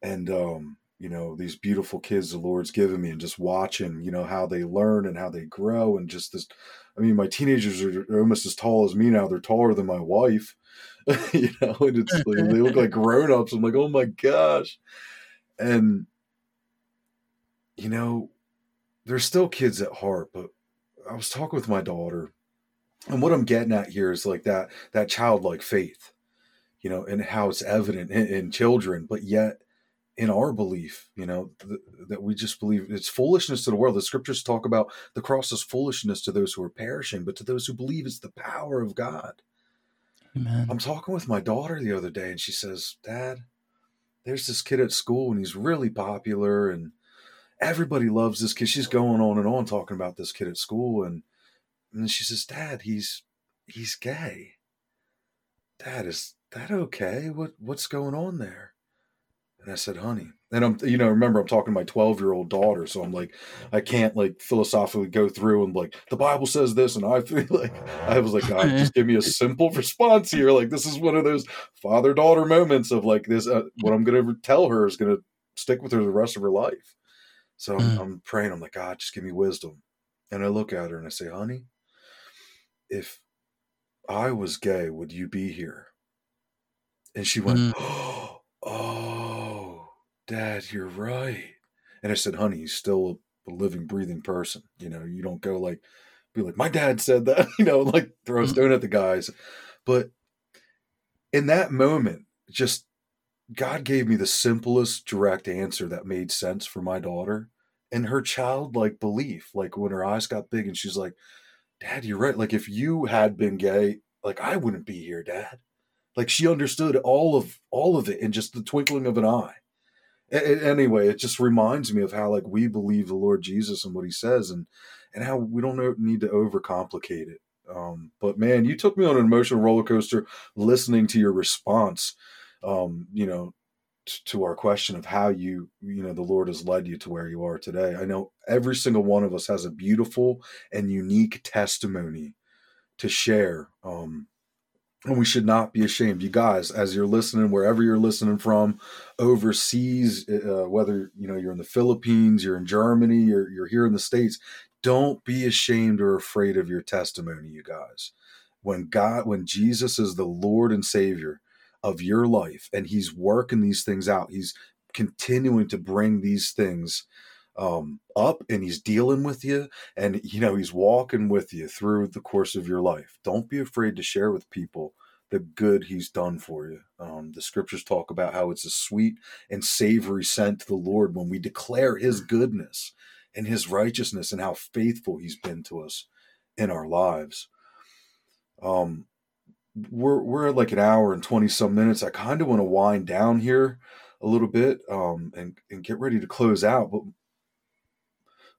And, um, you know these beautiful kids the lord's given me and just watching you know how they learn and how they grow and just this i mean my teenagers are almost as tall as me now they're taller than my wife [LAUGHS] you know and it's like, they look like [LAUGHS] grown-ups i'm like oh my gosh. And you know they're still kids at heart but i was talking with my daughter and what i'm getting at here is like that that childlike faith you know and how it's evident in, in children but yet in our belief, you know, th- that we just believe it's foolishness to the world. The scriptures talk about the cross is foolishness to those who are perishing, but to those who believe it's the power of God. Amen. I'm talking with my daughter the other day and she says, Dad, there's this kid at school and he's really popular and everybody loves this kid. She's going on and on talking about this kid at school and, and she says, Dad, he's he's gay. Dad, is that okay? What what's going on there? And I said, honey, and I'm, you know, remember I'm talking to my 12 year old daughter. So I'm like, I can't like philosophically go through and like, the Bible says this. And I feel [LAUGHS] like, I was like, God, just give me a [LAUGHS] simple response here. Like, this is one of those father daughter moments of like this, uh, what I'm going to tell her is going to stick with her the rest of her life. So I'm, mm. I'm praying. I'm like, God, just give me wisdom. And I look at her and I say, honey, if I was gay, would you be here? And she went, mm. [GASPS] oh, Dad, you're right. And I said, honey, he's still a living, breathing person. You know, you don't go like, be like, my dad said that, [LAUGHS] you know, like throw a mm-hmm. stone at the guys. But in that moment, just God gave me the simplest direct answer that made sense for my daughter and her childlike belief. Like when her eyes got big and she's like, Dad, you're right. Like if you had been gay, like I wouldn't be here, Dad. Like she understood all of all of it in just the twinkling of an eye. Anyway, it just reminds me of how like we believe the Lord Jesus and what He says, and and how we don't need to overcomplicate it. Um, but man, you took me on an emotional roller coaster listening to your response. Um, you know, t- to our question of how you, you know, the Lord has led you to where you are today. I know every single one of us has a beautiful and unique testimony to share. Um, and we should not be ashamed. You guys as you're listening wherever you're listening from overseas uh, whether you know you're in the philippines you're in germany you're, you're here in the states don't be ashamed or afraid of your testimony you guys. When god when jesus is the lord and savior of your life and he's working these things out he's continuing to bring these things um, up and he's dealing with you and you know he's walking with you through the course of your life. Don't be afraid to share with people the good he's done for you. Um, the scriptures talk about how it's a sweet and savory scent to the lord when we declare his goodness and his righteousness and how faithful he's been to us in our lives. Um we're we're at like an hour and 20 some minutes. I kind of want to wind down here a little bit um and and get ready to close out but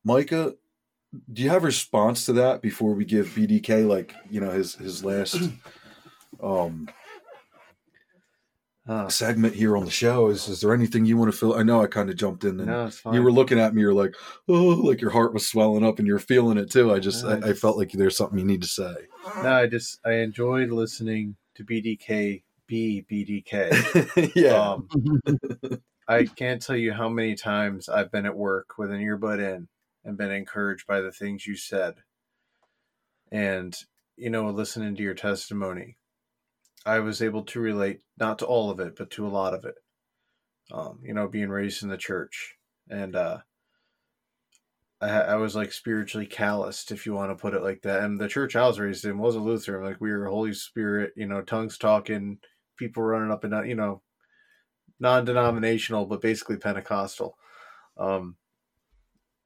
Micah, do you have a response to that before we give BDK like you know his his last um Uh, segment here on the show? Is is there anything you want to fill? I know I kind of jumped in and no, you were looking at me. You're like, oh, like your heart was swelling up and you're feeling it too. I just No, I I, I felt like there's something you need to say. no, I just I enjoyed listening to BDK be BDK. [LAUGHS] yeah, Um, I can't tell you how many times I've been at work with an earbud in and been encouraged by the things you said. And, you know, listening to your testimony, I was able to relate not to all of it, but to a lot of it. Um, you know, being raised in the church. And uh, I, I was like spiritually calloused, if you want to put it like that. And the church I was raised in was a Lutheran. Like we were Holy Spirit, you know, tongues talking, people running up and down, you know, non-denominational but basically pentecostal um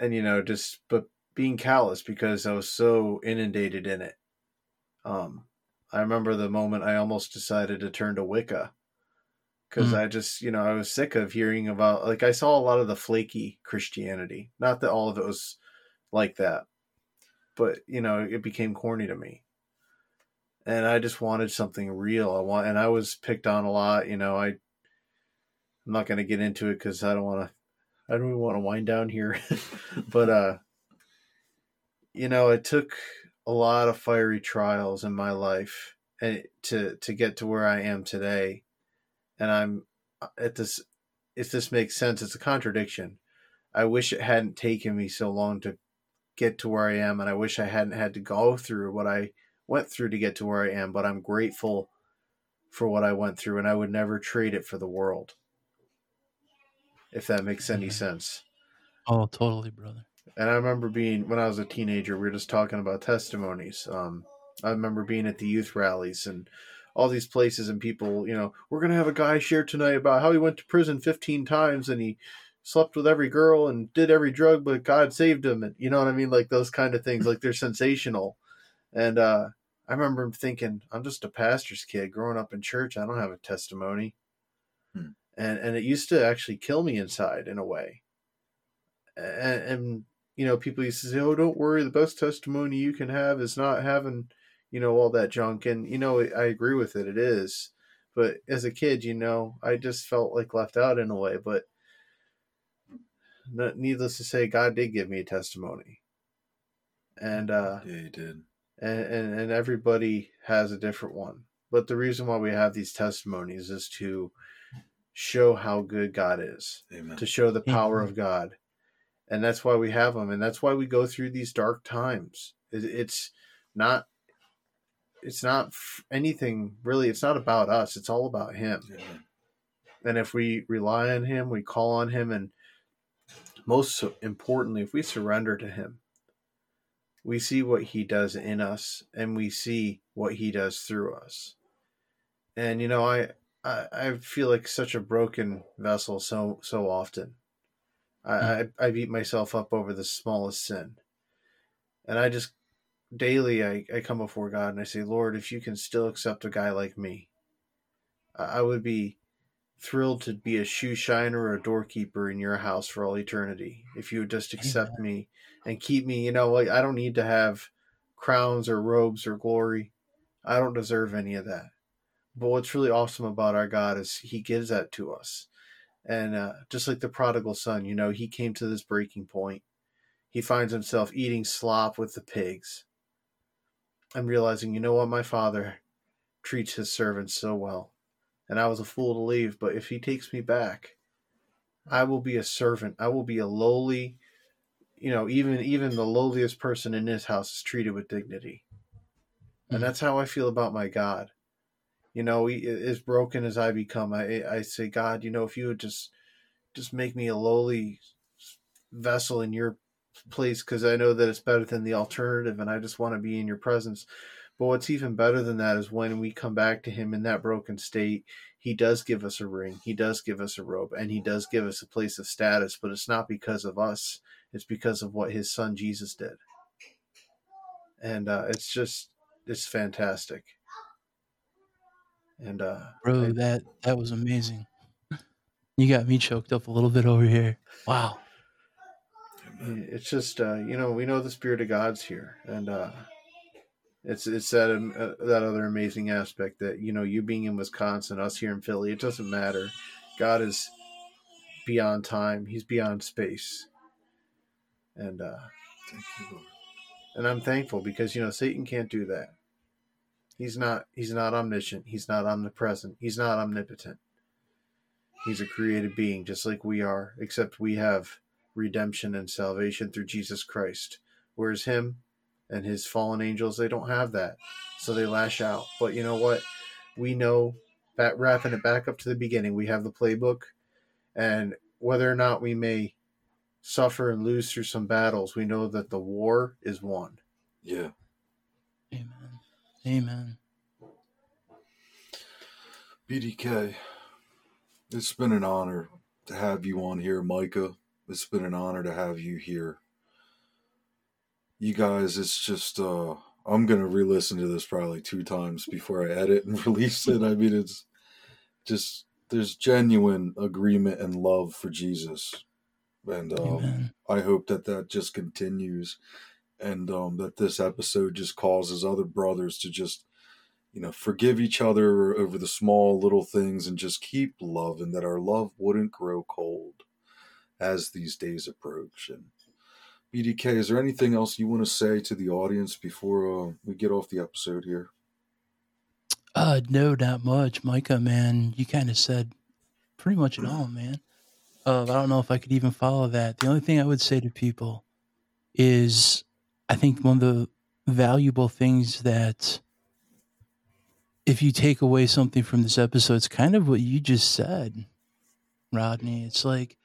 and you know just but being callous because i was so inundated in it um i remember the moment i almost decided to turn to wicca because Mm. i just you know i was sick of hearing about like i saw a lot of the flaky christianity not that all of it was like that but you know it became corny to me and i just wanted something real i want and i was picked on a lot you know i I'm not going to get into it because I don't want to. I don't even want to wind down here, [LAUGHS] but uh, you know, it took a lot of fiery trials in my life and to to get to where I am today, and I'm at this. If this makes sense, it's a contradiction. I wish it hadn't taken me so long to get to where I am, and I wish I hadn't had to go through what I went through to get to where I am. But I'm grateful for what I went through, and I would never trade it for the world if that makes any sense. Oh, totally, brother. And I remember being when I was a teenager, we were just talking about testimonies. Um, I remember being at the youth rallies and all these places, and people, you know, we're gonna have a guy share tonight about how he went to prison 15 times and he slept with every girl and did every drug, but God saved him. And you know what I mean? Like those kind of things, like they're sensational. And uh, I remember thinking, I'm just a pastor's kid growing up in church. I don't have a testimony. Hmm. And, and it used to actually kill me inside in a way. And, and, you know, people used to say, oh, don't worry. The best testimony you can have is not having, you know, all that junk. And, you know, I agree with it. It is. But as a kid, you know, I just felt like left out in a way. But needless to say, God did give me a testimony. And, uh, yeah, you did. and, and and everybody has a different one. But the reason why we have these testimonies is to show how good God is, Amen. to show the power Amen. of God, and that's why we have them, and that's why we go through these dark times. It's not. It's not anything really. It's not about us. It's all about Him. Yeah. And if we rely on Him, we call on Him, and most importantly, if we surrender to Him, we see what He does in us, and we see what He does through us. And you know, I, I I feel like such a broken vessel so so often. Hmm. I, I I beat myself up over the smallest sin, and I just daily I, I come before God and I say, Lord, if you can still accept a guy like me, I would be thrilled to be a shoe shiner or a doorkeeper in your house for all eternity. If you would just accept Amen. me and keep me, you know, like I don't need to have crowns or robes or glory. I don't deserve any of that. But what's really awesome about our God is He gives that to us. And uh, just like the prodigal son, you know, he came to this breaking point. He finds himself eating slop with the pigs. I'm realizing, you know what, my father treats his servants so well. And I was a fool to leave, but if he takes me back, I will be a servant. I will be a lowly, you know, even even the lowliest person in this house is treated with dignity. And hmm. that's how I feel about my God you know, as broken as I become, I I say, God, you know, if you would just just make me a lowly vessel in your place, because I know that it's better than the alternative, and I just want to be in your presence. But what's even better than that is when we come back to Him in that broken state, He does give us a ring, He does give us a robe, and He does give us a place of status. But it's not because of us; it's because of what His Son Jesus did, and uh, it's just it's fantastic. And uh Bro, I, that that was amazing. You got me choked up a little bit over here. Wow. It's just uh, you know we know the spirit of God's here, and uh, it's it's that um, uh, that other amazing aspect that you know you being in Wisconsin, us here in Philly, it doesn't matter. God is beyond time; He's beyond space, and uh, and I'm thankful because you know Satan can't do that. He's not he's not omniscient, he's not omnipresent, he's not omnipotent. He's a created being just like we are, except we have redemption and salvation through Jesus Christ. Whereas him and his fallen angels, they don't have that. So they lash out. But you know what? We know that wrapping it back up to the beginning, we have the playbook. And whether or not we may suffer and lose through some battles, we know that the war is won. Yeah. Amen. BDK, it's been an honor to have you on here, Micah. It's been an honor to have you here. You guys, it's just uh I'm gonna re-listen to this probably two times before I edit and [LAUGHS] release it. I mean, it's just there's genuine agreement and love for Jesus, and um, I hope that that just continues and um, that this episode just causes other brothers to just you know forgive each other over the small little things and just keep loving that our love wouldn't grow cold as these days approach. And bdk is there anything else you want to say to the audience before uh, we get off the episode here? Uh no not much micah man. You kind of said pretty much it all man. Uh, i don't know if i could even follow that. The only thing i would say to people is I think one of the valuable things that if you take away something from this episode, it's kind of what you just said, Rodney. It's like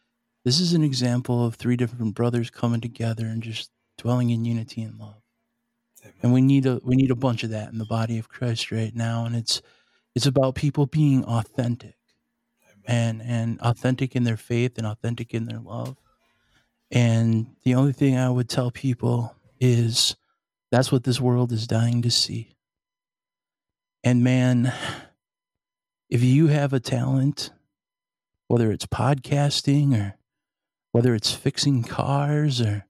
this is an example of three different brothers coming together and just dwelling in unity and love. Amen. And we need a we need a bunch of that in the body of Christ right now. And it's it's about people being authentic Amen. and and authentic in their faith and authentic in their love. And the only thing I would tell people is that's what this world is dying to see. And man, if you have a talent, whether it's podcasting or whether it's fixing cars or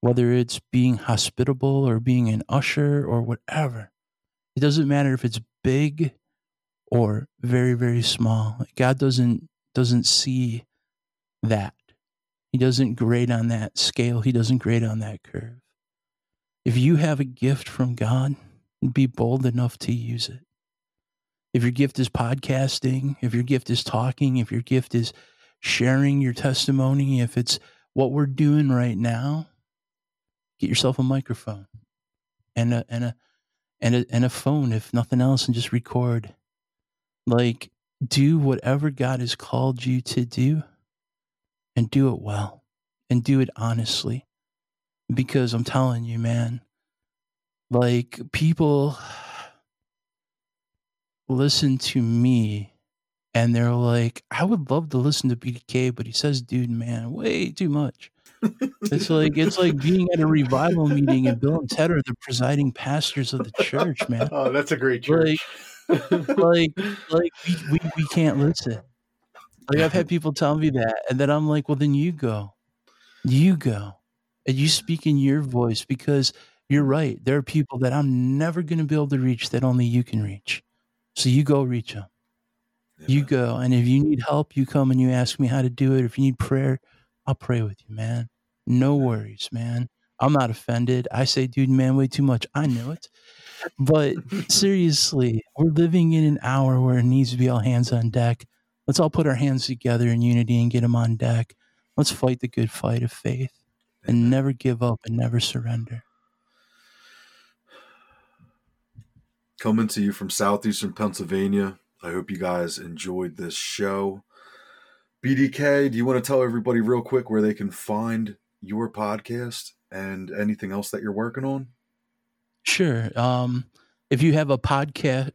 whether it's being hospitable or being an usher or whatever, it doesn't matter if it's big or very very small. God doesn't doesn't see that. He doesn't grade on that scale. He doesn't grade on that curve. If you have a gift from God, be bold enough to use it. If your gift is podcasting, if your gift is talking, if your gift is sharing your testimony, if it's what we're doing right now, get yourself a microphone and a and a and a and a phone if nothing else and just record. Like do whatever God has called you to do and do it well and do it honestly because I'm telling you, man, like people listen to me and they're like, I would love to listen to BDK, but he says, dude, man, way too much. it's like it's like [LAUGHS] being at a revival meeting and Bill and Ted are the presiding pastors of the church, man. Oh, that's a great church. Like, like, like we, we, we can't listen. Like I've had [LAUGHS] people tell me that, and then I'm like, well, then you go, you go, and you speak in your voice because you're right. There are people that I'm never going to be able to reach that only you can reach. So you go reach them. You go, and if you need help, you come and you ask me how to do it. If you need prayer, I'll pray with you, man. No worries, man. I'm not offended. I say, dude, man, way too much. I know it. But seriously, we're living in an hour where it needs to be all hands on deck. Let's all put our hands together in unity and get them on deck. Let's fight the good fight of faith and never give up and never surrender. Coming to you from southeastern Pennsylvania. I hope you guys enjoyed this show. BDK, do you want to tell everybody real quick where they can find your podcast and anything else that you're working on? Sure. Um, if you have a podcast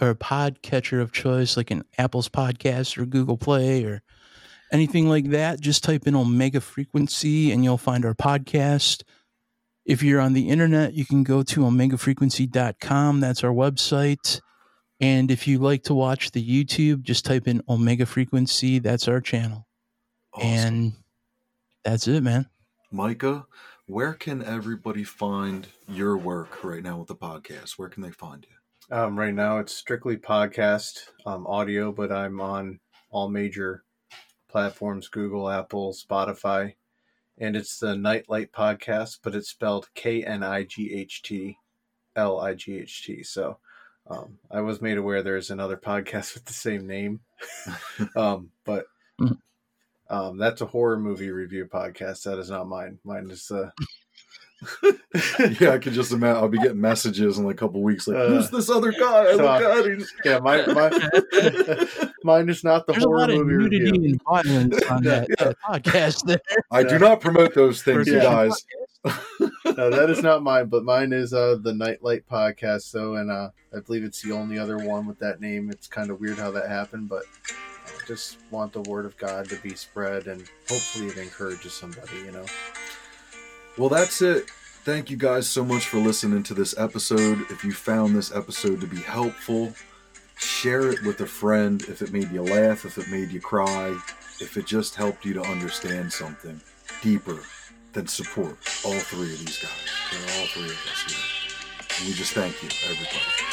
or a podcatcher of choice, like an Apple's podcast or Google Play or anything like that, just type in Omega Frequency and you'll find our podcast. If you're on the internet, you can go to omegafrequency.com. That's our website. And if you like to watch the YouTube, just type in Omega Frequency. That's our channel. Awesome. And that's it, man. Micah, where can everybody find your work right now with the podcast? Where can they find you? Um, right now, it's strictly podcast um, audio, but I'm on all major platforms Google, Apple, Spotify. And it's the Knightlight Podcast, but it's spelled K N I G H T L I G H T. So um, I was made aware there's another podcast [LAUGHS] with the same name. [LAUGHS] um, but Mhm. um, that's a horror movie review podcast. That is not mine. Mine is uh, [LAUGHS] yeah, I can just imagine. I'll be getting messages in like a couple weeks, like, Uh, "Who's this other guy?" I so- look at him. yeah, my, my [LAUGHS] mine is not the There's a horror lot of movie nudity review. and violence on [LAUGHS] that, that podcast there. I do not promote those things, you guys. [LAUGHS] no, that is not mine, but mine is uh, the Knightlight podcast. So, and uh, I believe it's the only other one with that name. It's kind of weird how that happened, but I just want the word of God to be spread, and hopefully it encourages somebody. You know. Well, that's it. Thank you guys so much for listening to this episode. If you found this episode to be helpful, share it with a friend. If it made you laugh, if it made you cry, if it just helped you to understand something deeper, then support all three of these guys. They're all three of us here. And we just thank you, everybody.